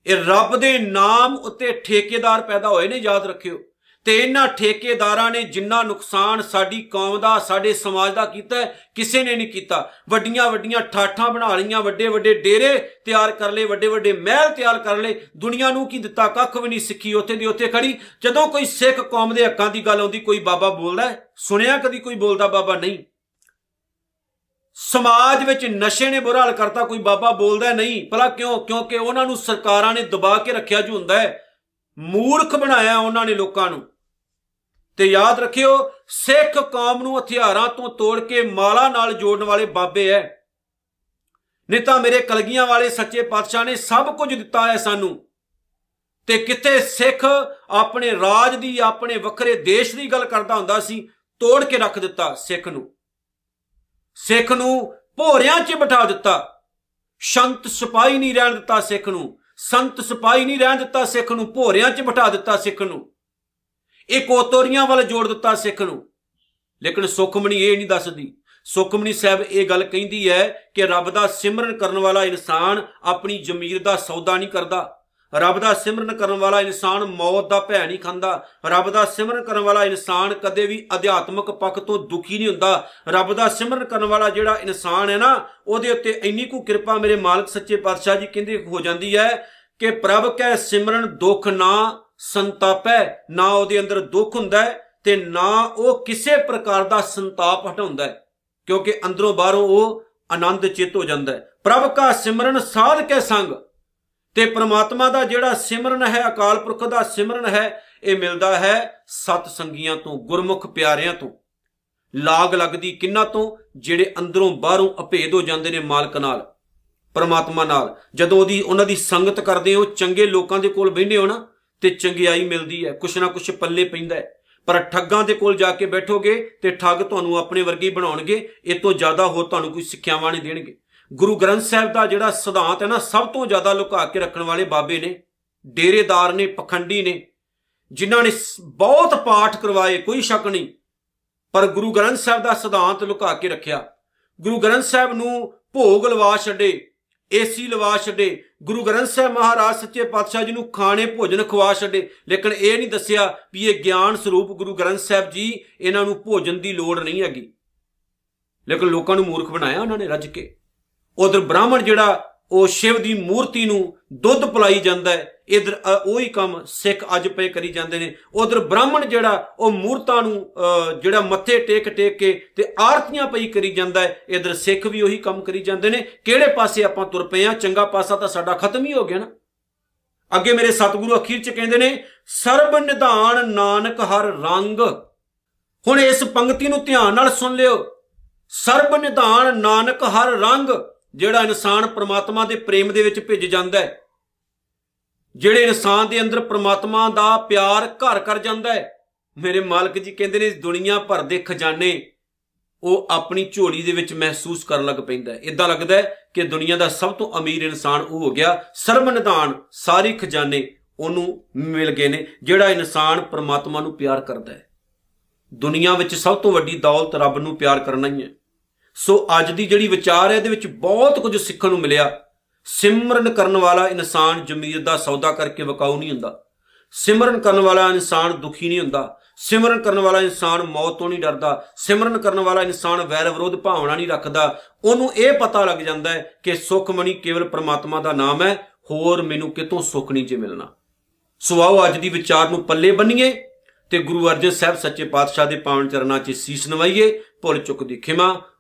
ਇਹ ਰੱਬ ਦੇ ਨਾਮ ਉੱਤੇ ਠੇਕੇਦਾਰ ਪੈਦਾ ਹੋਏ ਨੇ, ਯਾਦ ਰੱਖਿਓ। ਤੇ ਇਹਨਾਂ ਠੇਕੇਦਾਰਾਂ ਨੇ ਜਿੰਨਾ ਨੁਕਸਾਨ ਸਾਡੀ ਕੌਮ ਦਾ, ਸਾਡੇ ਸਮਾਜ ਦਾ ਕੀਤਾ, ਕਿਸੇ ਨੇ ਨਹੀਂ ਕੀਤਾ। ਵੱਡੀਆਂ ਵੱਡੀਆਂ ਠਾਠਾਂ ਬਣਾ ਲਈਆਂ, ਵੱਡੇ ਵੱਡੇ ਡੇਰੇ ਤਿਆਰ ਕਰ ਲਏ, ਵੱਡੇ ਵੱਡੇ ਮਹਿਲ ਤਿਆਰ ਕਰ ਲਏ। ਦੁਨੀਆ ਨੂੰ ਕੀ ਦਿੱਤਾ? ਕੱਖ ਵੀ ਨਹੀਂ ਸਿੱਖੀ ਉੱਥੇ ਦੀ ਉੱਥੇ ਖੜੀ। ਜਦੋਂ ਕੋਈ ਸਿੱਖ ਕੌਮ ਦੇ ਹੱਕਾਂ ਦੀ ਗੱਲ ਆਉਂਦੀ, ਕੋਈ ਬਾਬਾ ਬੋਲਦਾ ਸੁਣਿਆ ਕਦੀ ਕੋਈ ਬੋਲਦਾ ਬਾਬਾ? ਨਹੀਂ। ਸਮਾਜ ਵਿੱਚ ਨਸ਼ੇ ਨੇ ਬੁਰਾ ਹਾਲ ਕਰਤਾ, ਕੋਈ ਬਾਬਾ ਬੋਲਦਾ ਨਹੀਂ। ਭਲਾ ਕਿਉਂ? ਕਿਉਂਕਿ ਉਹਨਾਂ ਨੂੰ ਸਰਕਾਰਾਂ ਨੇ ਦਬਾ ਕੇ ਰੱਖਿਆ ਜੋ ਹੁੰਦਾ ਹੈ। ਮੂਰਖ ਬਣਾਇਆ ਉਹਨਾਂ ਨੇ ਲੋਕਾਂ ਨੂੰ। ਤੇ ਯਾਦ ਰੱਖਿਓ, ਸਿੱਖ ਕੌਮ ਨੂੰ ਹਥਿਆਰਾਂ ਤੋਂ ਤੋੜ ਕੇ ਮਾਲਾ ਨਾਲ ਜੋੜਨ ਵਾਲੇ ਬਾਬੇ ਐ। ਨਹੀਂ ਤਾਂ ਮੇਰੇ ਕਲਗੀਆਂ ਵਾਲੇ ਸੱਚੇ ਪਾਤਸ਼ਾਹ ਨੇ ਸਭ ਕੁਝ ਦਿੱਤਾ ਹੈ ਸਾਨੂੰ। ਤੇ ਕਿਤੇ ਸਿੱਖ ਆਪਣੇ ਰਾਜ ਦੀ, ਆਪਣੇ ਵੱਖਰੇ ਦੇਸ਼ ਦੀ ਗੱਲ ਕਰਦਾ ਹੁੰਦਾ ਸੀ, ਤੋੜ ਕੇ ਰੱਖ ਦਿੱਤਾ ਸਿੱਖ ਨੂੰ। ਸਿੱਖ ਨੂੰ ਭੋਰਿਆਂ 'ਚ ਬਿਠਾ ਦਿੱਤਾ। ਸ਼ੰਤ ਸਿਪਾਹੀ ਨਹੀਂ ਰਹਿਣ ਦਿੱਤਾ ਸਿੱਖ ਨੂੰ। ਸੰਤ ਸਿਪਾਹੀ ਨਹੀਂ ਰਹਿਣ ਦਿੱਤਾ ਸਿੱਖ ਨੂੰ, ਭੋਰਿਆਂ 'ਚ ਬਿਠਾ ਦਿੱਤਾ ਸਿੱਖ ਨੂੰ। ਇਹ ਕੋਤੋਰੀਆਂ ਵੱਲ ਜੋੜ ਦਿੱਤਾ ਸਿੱਖ ਨੂੰ। ਲੇਕਿਨ ਸੁਖਮਣੀ ਇਹ ਨਹੀਂ ਦੱਸਦੀ। ਸੁਖਮਣੀ ਸਾਹਿਬ ਇਹ ਗੱਲ ਕਹਿੰਦੀ ਹੈ ਕਿ ਰੱਬ ਦਾ ਸਿਮਰਨ ਕਰਨ ਵਾਲਾ ਇਨਸਾਨ ਆਪਣੀ ਜ਼ਮੀਰ ਦਾ ਸੌਦਾ ਨਹੀਂ ਕਰਦਾ। ਰੱਬ ਦਾ ਸਿਮਰਨ ਕਰਨ ਵਾਲਾ ਇਨਸਾਨ ਮੌਤ ਦਾ ਭੈ ਨਹੀਂ ਖਾਂਦਾ। ਰੱਬ ਦਾ ਸਿਮਰਨ ਕਰਨ ਵਾਲਾ ਇਨਸਾਨ ਕਦੇ ਵੀ ਅਧਿਆਤਮਕ ਪੱਖ ਤੋਂ ਦੁਖੀ ਨਹੀਂ ਹੁੰਦਾ। ਰੱਬ ਦਾ ਸਿਮਰਨ ਕਰਨ ਵਾਲਾ ਜਿਹੜਾ ਇਨਸਾਨ ਹੈ ਨਾ, ਉਹਦੇ ਉੱਤੇ ਇੰਨੀ ਕੁ ਕਿਰਪਾ ਮੇਰੇ ਮਾਲਕ ਸੱਚੇ ਪਾਤਸ਼ਾਹ ਜੀ ਕਹਿੰਦੇ ਹੋ ਜਾਂਦੀ ਹੈ ਕਿ ਪ੍ਰਭ ਕੈ ਸਿਮਰਨ ਦੁੱਖ ਨਾ ਸੰਤਾਪੈ, ਨਾ ਉਹਦੇ ਅੰਦਰ ਦੁੱਖ ਹੁੰਦਾ ਹੈ ਤੇ ਨਾ ਉਹ ਕਿਸੇ ਪ੍ਰਕਾਰ ਦਾ ਸੰਤਾਪ ਹਟਾਉਂਦਾ ਹੈ, ਕਿਉਂਕਿ ਅੰਦਰੋਂ ਬਾਹਰੋਂ ਉਹ ਆਨੰਦ ਚਿੱਤ ਹੋ ਜਾਂਦਾ ਹੈ। ਪ੍ਰਭ ਕਾ ਸਿਮਰਨ ਸਾਧ ਕੇ ਸੰਗ ਤੇ ਪ੍ਰਮਾਤਮਾ ਦਾ ਜਿਹੜਾ ਸਿਮਰਨ ਹੈ, ਅਕਾਲ ਪੁਰਖ ਦਾ ਸਿਮਰਨ ਹੈ, ਇਹ ਮਿਲਦਾ ਹੈ ਸਤ ਸੰਗੀਆਂ ਤੋਂ, ਗੁਰਮੁਖ ਪਿਆਰਿਆਂ ਤੋਂ। ਲਾਗ ਲੱਗਦੀ ਕਿੰਨਾ ਤੋਂ? ਜਿਹੜੇ ਅੰਦਰੋਂ ਬਾਹਰੋਂ ਅਭੇਦ ਹੋ ਜਾਂਦੇ ਨੇ ਮਾਲਕ ਨਾਲ, ਪਰਮਾਤਮਾ ਨਾਲ। ਜਦੋਂ ਉਹਦੀ, ਉਹਨਾਂ ਦੀ ਸੰਗਤ ਕਰਦੇ ਹੋ, ਚੰਗੇ ਲੋਕਾਂ ਦੇ ਕੋਲ ਬੈਠੇ ਹੋ ਨਾ, ਤੇ ਚੰਗਿਆਈ ਮਿਲਦੀ ਹੈ, ਕੁਛ ਨਾ ਕੁਛ ਪੱਲੇ ਪੈਂਦਾ ਹੈ। ਪਰ ਠੱਗਾਂ ਦੇ ਕੋਲ ਜਾ ਕੇ ਬੈਠੋਗੇ ਤੇ ਠੱਗ ਤੁਹਾਨੂੰ ਆਪਣੇ ਵਰਗੀ ਬਣਾਉਣਗੇ, ਇਹ ਤੋਂ ਜ਼ਿਆਦਾ ਹੋਰ ਤੁਹਾਨੂੰ ਕੋਈ ਸਿੱਖਿਆਵਾਂ ਨਹੀਂ ਦੇਣਗੇ। ਗੁਰੂ ਗ੍ਰੰਥ ਸਾਹਿਬ ਦਾ ਜਿਹੜਾ ਸਿਧਾਂਤ ਹੈ ਨਾ, ਸਭ ਤੋਂ ਜ਼ਿਆਦਾ ਲੁਕਾ ਕੇ ਰੱਖਣ ਵਾਲੇ ਬਾਬੇ ਨੇ, ਡੇਰੇਦਾਰ ਨੇ, ਪਖੰਡੀ ਨੇ, ਜਿਨ੍ਹਾਂ ਨੇ ਬਹੁਤ ਪਾਠ ਕਰਵਾਏ, ਕੋਈ ਸ਼ੱਕ ਨਹੀਂ। ਪਰ ਗੁਰੂ ਗ੍ਰੰਥ ਸਾਹਿਬ ਦਾ ਸਿਧਾਂਤ ਲੁਕਾ ਕੇ ਰੱਖਿਆ। ਗੁਰੂ ਗ੍ਰੰਥ ਸਾਹਿਬ ਨੂੰ ਭੋਗ ਲਵਾ ਛੱਡੇ ਏਸੀ ਲਵਾ ਛੱਡੇ, ਗੁਰੂ ਗ੍ਰੰਥ ਸਾਹਿਬ ਮਹਾਰਾਜ ਸੱਚੇ ਪਾਤਸ਼ਾਹ ਜੀ ਨੂੰ ਖਾਣੇ, ਭੋਜਨ ਖਵਾ ਛੱਡੇ। ਲੇਕਿਨ ਇਹ ਨਹੀਂ ਦੱਸਿਆ ਵੀ ਇਹ ਗਿਆਨ ਸਰੂਪ ਗੁਰੂ ਗ੍ਰੰਥ ਸਾਹਿਬ ਜੀ ਇਹਨਾਂ ਨੂੰ ਭੋਜਨ ਦੀ ਲੋੜ ਨਹੀਂ ਹੈਗੀ। ਲੇਕਿਨ ਲੋਕਾਂ ਨੂੰ ਮੂਰਖ ਬਣਾਇਆ ਉਹਨਾਂ ਨੇ ਰੱਜ ਕੇ। ਉਧਰ ਬ੍ਰਾਹਮਣ ਜਿਹੜਾ, ਉਹ ਸ਼ਿਵ ਦੀ ਮੂਰਤੀ ਨੂੰ ਦੁੱਧ ਪਲਾਈ ਜਾਂਦਾ ਹੈ, ਇਧਰ ਉਹੀ ਕੰਮ ਸਿੱਖ ਅੱਜ ਪਏ ਕਰੀ ਜਾਂਦੇ ਨੇ। ਉਧਰ ਬ੍ਰਾਹਮਣ ਜਿਹੜਾ, ਉਹ ਮੂਰਤਾਂ ਨੂੰ ਜਿਹੜਾ ਮੱਥੇ ਟੇਕ ਟੇਕ ਕੇ ਤੇ ਆਰਤੀਆਂ ਪਈ ਕਰੀ ਜਾਂਦਾ ਹੈ, ਇਧਰ ਸਿੱਖ ਵੀ ਉਹੀ ਕੰਮ ਕਰੀ ਜਾਂਦੇ ਨੇ। ਕਿਹੜੇ ਪਾਸੇ ਆਪਾਂ ਤੁਰ ਪਏ ਆ ਚੰਗਾ ਪਾਸਾ ਤਾਂ ਸਾਡਾ ਖਤਮ ਹੀ ਹੋ ਗਿਆ ਨਾ। ਅੱਗੇ ਮੇਰੇ ਸਤਿਗੁਰੂ ਅਖੀਰ ਚ ਕਹਿੰਦੇ ਨੇ, ਸਰਬ ਨਿਧਾਨ ਨਾਨਕ ਹਰ ਰੰਗ। ਹੁਣ ਇਸ ਪੰਕਤੀ ਨੂੰ ਧਿਆਨ ਨਾਲ ਸੁਣ ਲਿਓ। ਸਰਬ ਨਿਧਾਨ ਨਾਨਕ ਹਰ ਰੰਗ। ਜਿਹੜਾ ਇਨਸਾਨ ਪ੍ਰਮਾਤਮਾ ਦੇ ਪ੍ਰੇਮ ਦੇ ਵਿੱਚ ਭਿੱਜ ਜਾਂਦਾ ਹੈ, ਜਿਹੜੇ ਇਨਸਾਨ ਦੇ ਅੰਦਰ ਪ੍ਰਮਾਤਮਾ ਦਾ ਪਿਆਰ ਘਰ ਕਰ ਜਾਂਦਾ ਹੈ, ਮੇਰੇ ਮਾਲਕ ਜੀ ਕਹਿੰਦੇ ਨੇ, ਦੁਨੀਆ ਭਰ ਦੇ ਖਜ਼ਾਨੇ ਉਹ ਆਪਣੀ ਝੋਲੀ ਦੇ ਵਿੱਚ ਮਹਿਸੂਸ ਕਰਨ ਲੱਗ ਪੈਂਦਾ ਹੈ। ਇਦਾਂ ਲੱਗਦਾ ਹੈ ਕਿ ਦੁਨੀਆ ਦਾ ਸਭ ਤੋਂ ਅਮੀਰ ਇਨਸਾਨ ਉਹ ਹੋ ਗਿਆ ਸਰਬ ਨਿਧਾਨ ਸਾਰੇ ਖਜ਼ਾਨੇ ਉਹਨੂੰ ਮਿਲ ਗਏ ਨੇ, ਜਿਹੜਾ ਇਨਸਾਨ ਪ੍ਰਮਾਤਮਾ ਨੂੰ ਪਿਆਰ ਕਰਦਾ ਹੈ। ਦੁਨੀਆ ਵਿੱਚ ਸਭ ਤੋਂ ਵੱਡੀ ਦੌਲਤ ਰੱਬ ਨੂੰ ਪਿਆਰ ਕਰਨਾ ਹੀ ਹੈ। ਸੋ ਅੱਜ ਦੀ ਜਿਹੜੀ ਵਿਚਾਰ ਹੈ, ਇਹਦੇ ਵਿੱਚ ਬਹੁਤ ਕੁਝ ਸਿੱਖਣ ਨੂੰ ਮਿਲਿਆ। ਸਿਮਰਨ ਕਰਨ ਵਾਲਾ ਇਨਸਾਨ ਜ਼ਮੀਰ ਦਾ ਸੌਦਾ ਕਰਕੇ ਵਕਾਊ ਨਹੀਂ ਹੁੰਦਾ। ਸਿਮਰਨ ਕਰਨ ਵਾਲਾ ਇਨਸਾਨ ਦੁਖੀ ਨਹੀਂ ਹੁੰਦਾ। ਸਿਮਰਨ ਕਰਨ ਵਾਲਾ ਇਨਸਾਨ ਮੌਤ ਤੋਂ ਨਹੀਂ ਡਰਦਾ। ਸਿਮਰਨ ਕਰਨ ਵਾਲਾ ਇਨਸਾਨ ਵੈਰ ਵਿਰੋਧ ਭਾਵਨਾ ਨਹੀਂ ਰੱਖਦਾ। ਉਹਨੂੰ ਇਹ ਪਤਾ ਲੱਗ ਜਾਂਦਾ ਹੈ ਕਿ ਸੁਖਮਣੀ ਕੇਵਲ ਪ੍ਰਮਾਤਮਾ ਦਾ ਨਾਮ ਹੈ। ਹੋਰ ਮੈਨੂੰ ਕਿਤੋਂ ਸੁੱਖ ਨਹੀਂ ਜੇ ਮਿਲਣਾ। ਸੋ ਆਓ ਅੱਜ ਦੀ ਵਿਚਾਰ ਨੂੰ ਪੱਲੇ ਬੰਨੀਏ ਤੇ ਗੁਰੂ ਅਰਜਨ ਸਾਹਿਬ ਸੱਚੇ ਪਾਤਸ਼ਾਹ ਦੇ ਪਾਵਨ ਚਰਨਾਂ 'ਚ ਸੀਸ ਨਵਾਈਏ। ਭੁੱਲ ਚੁੱਕ ਦੀ ਖਿਮਾ।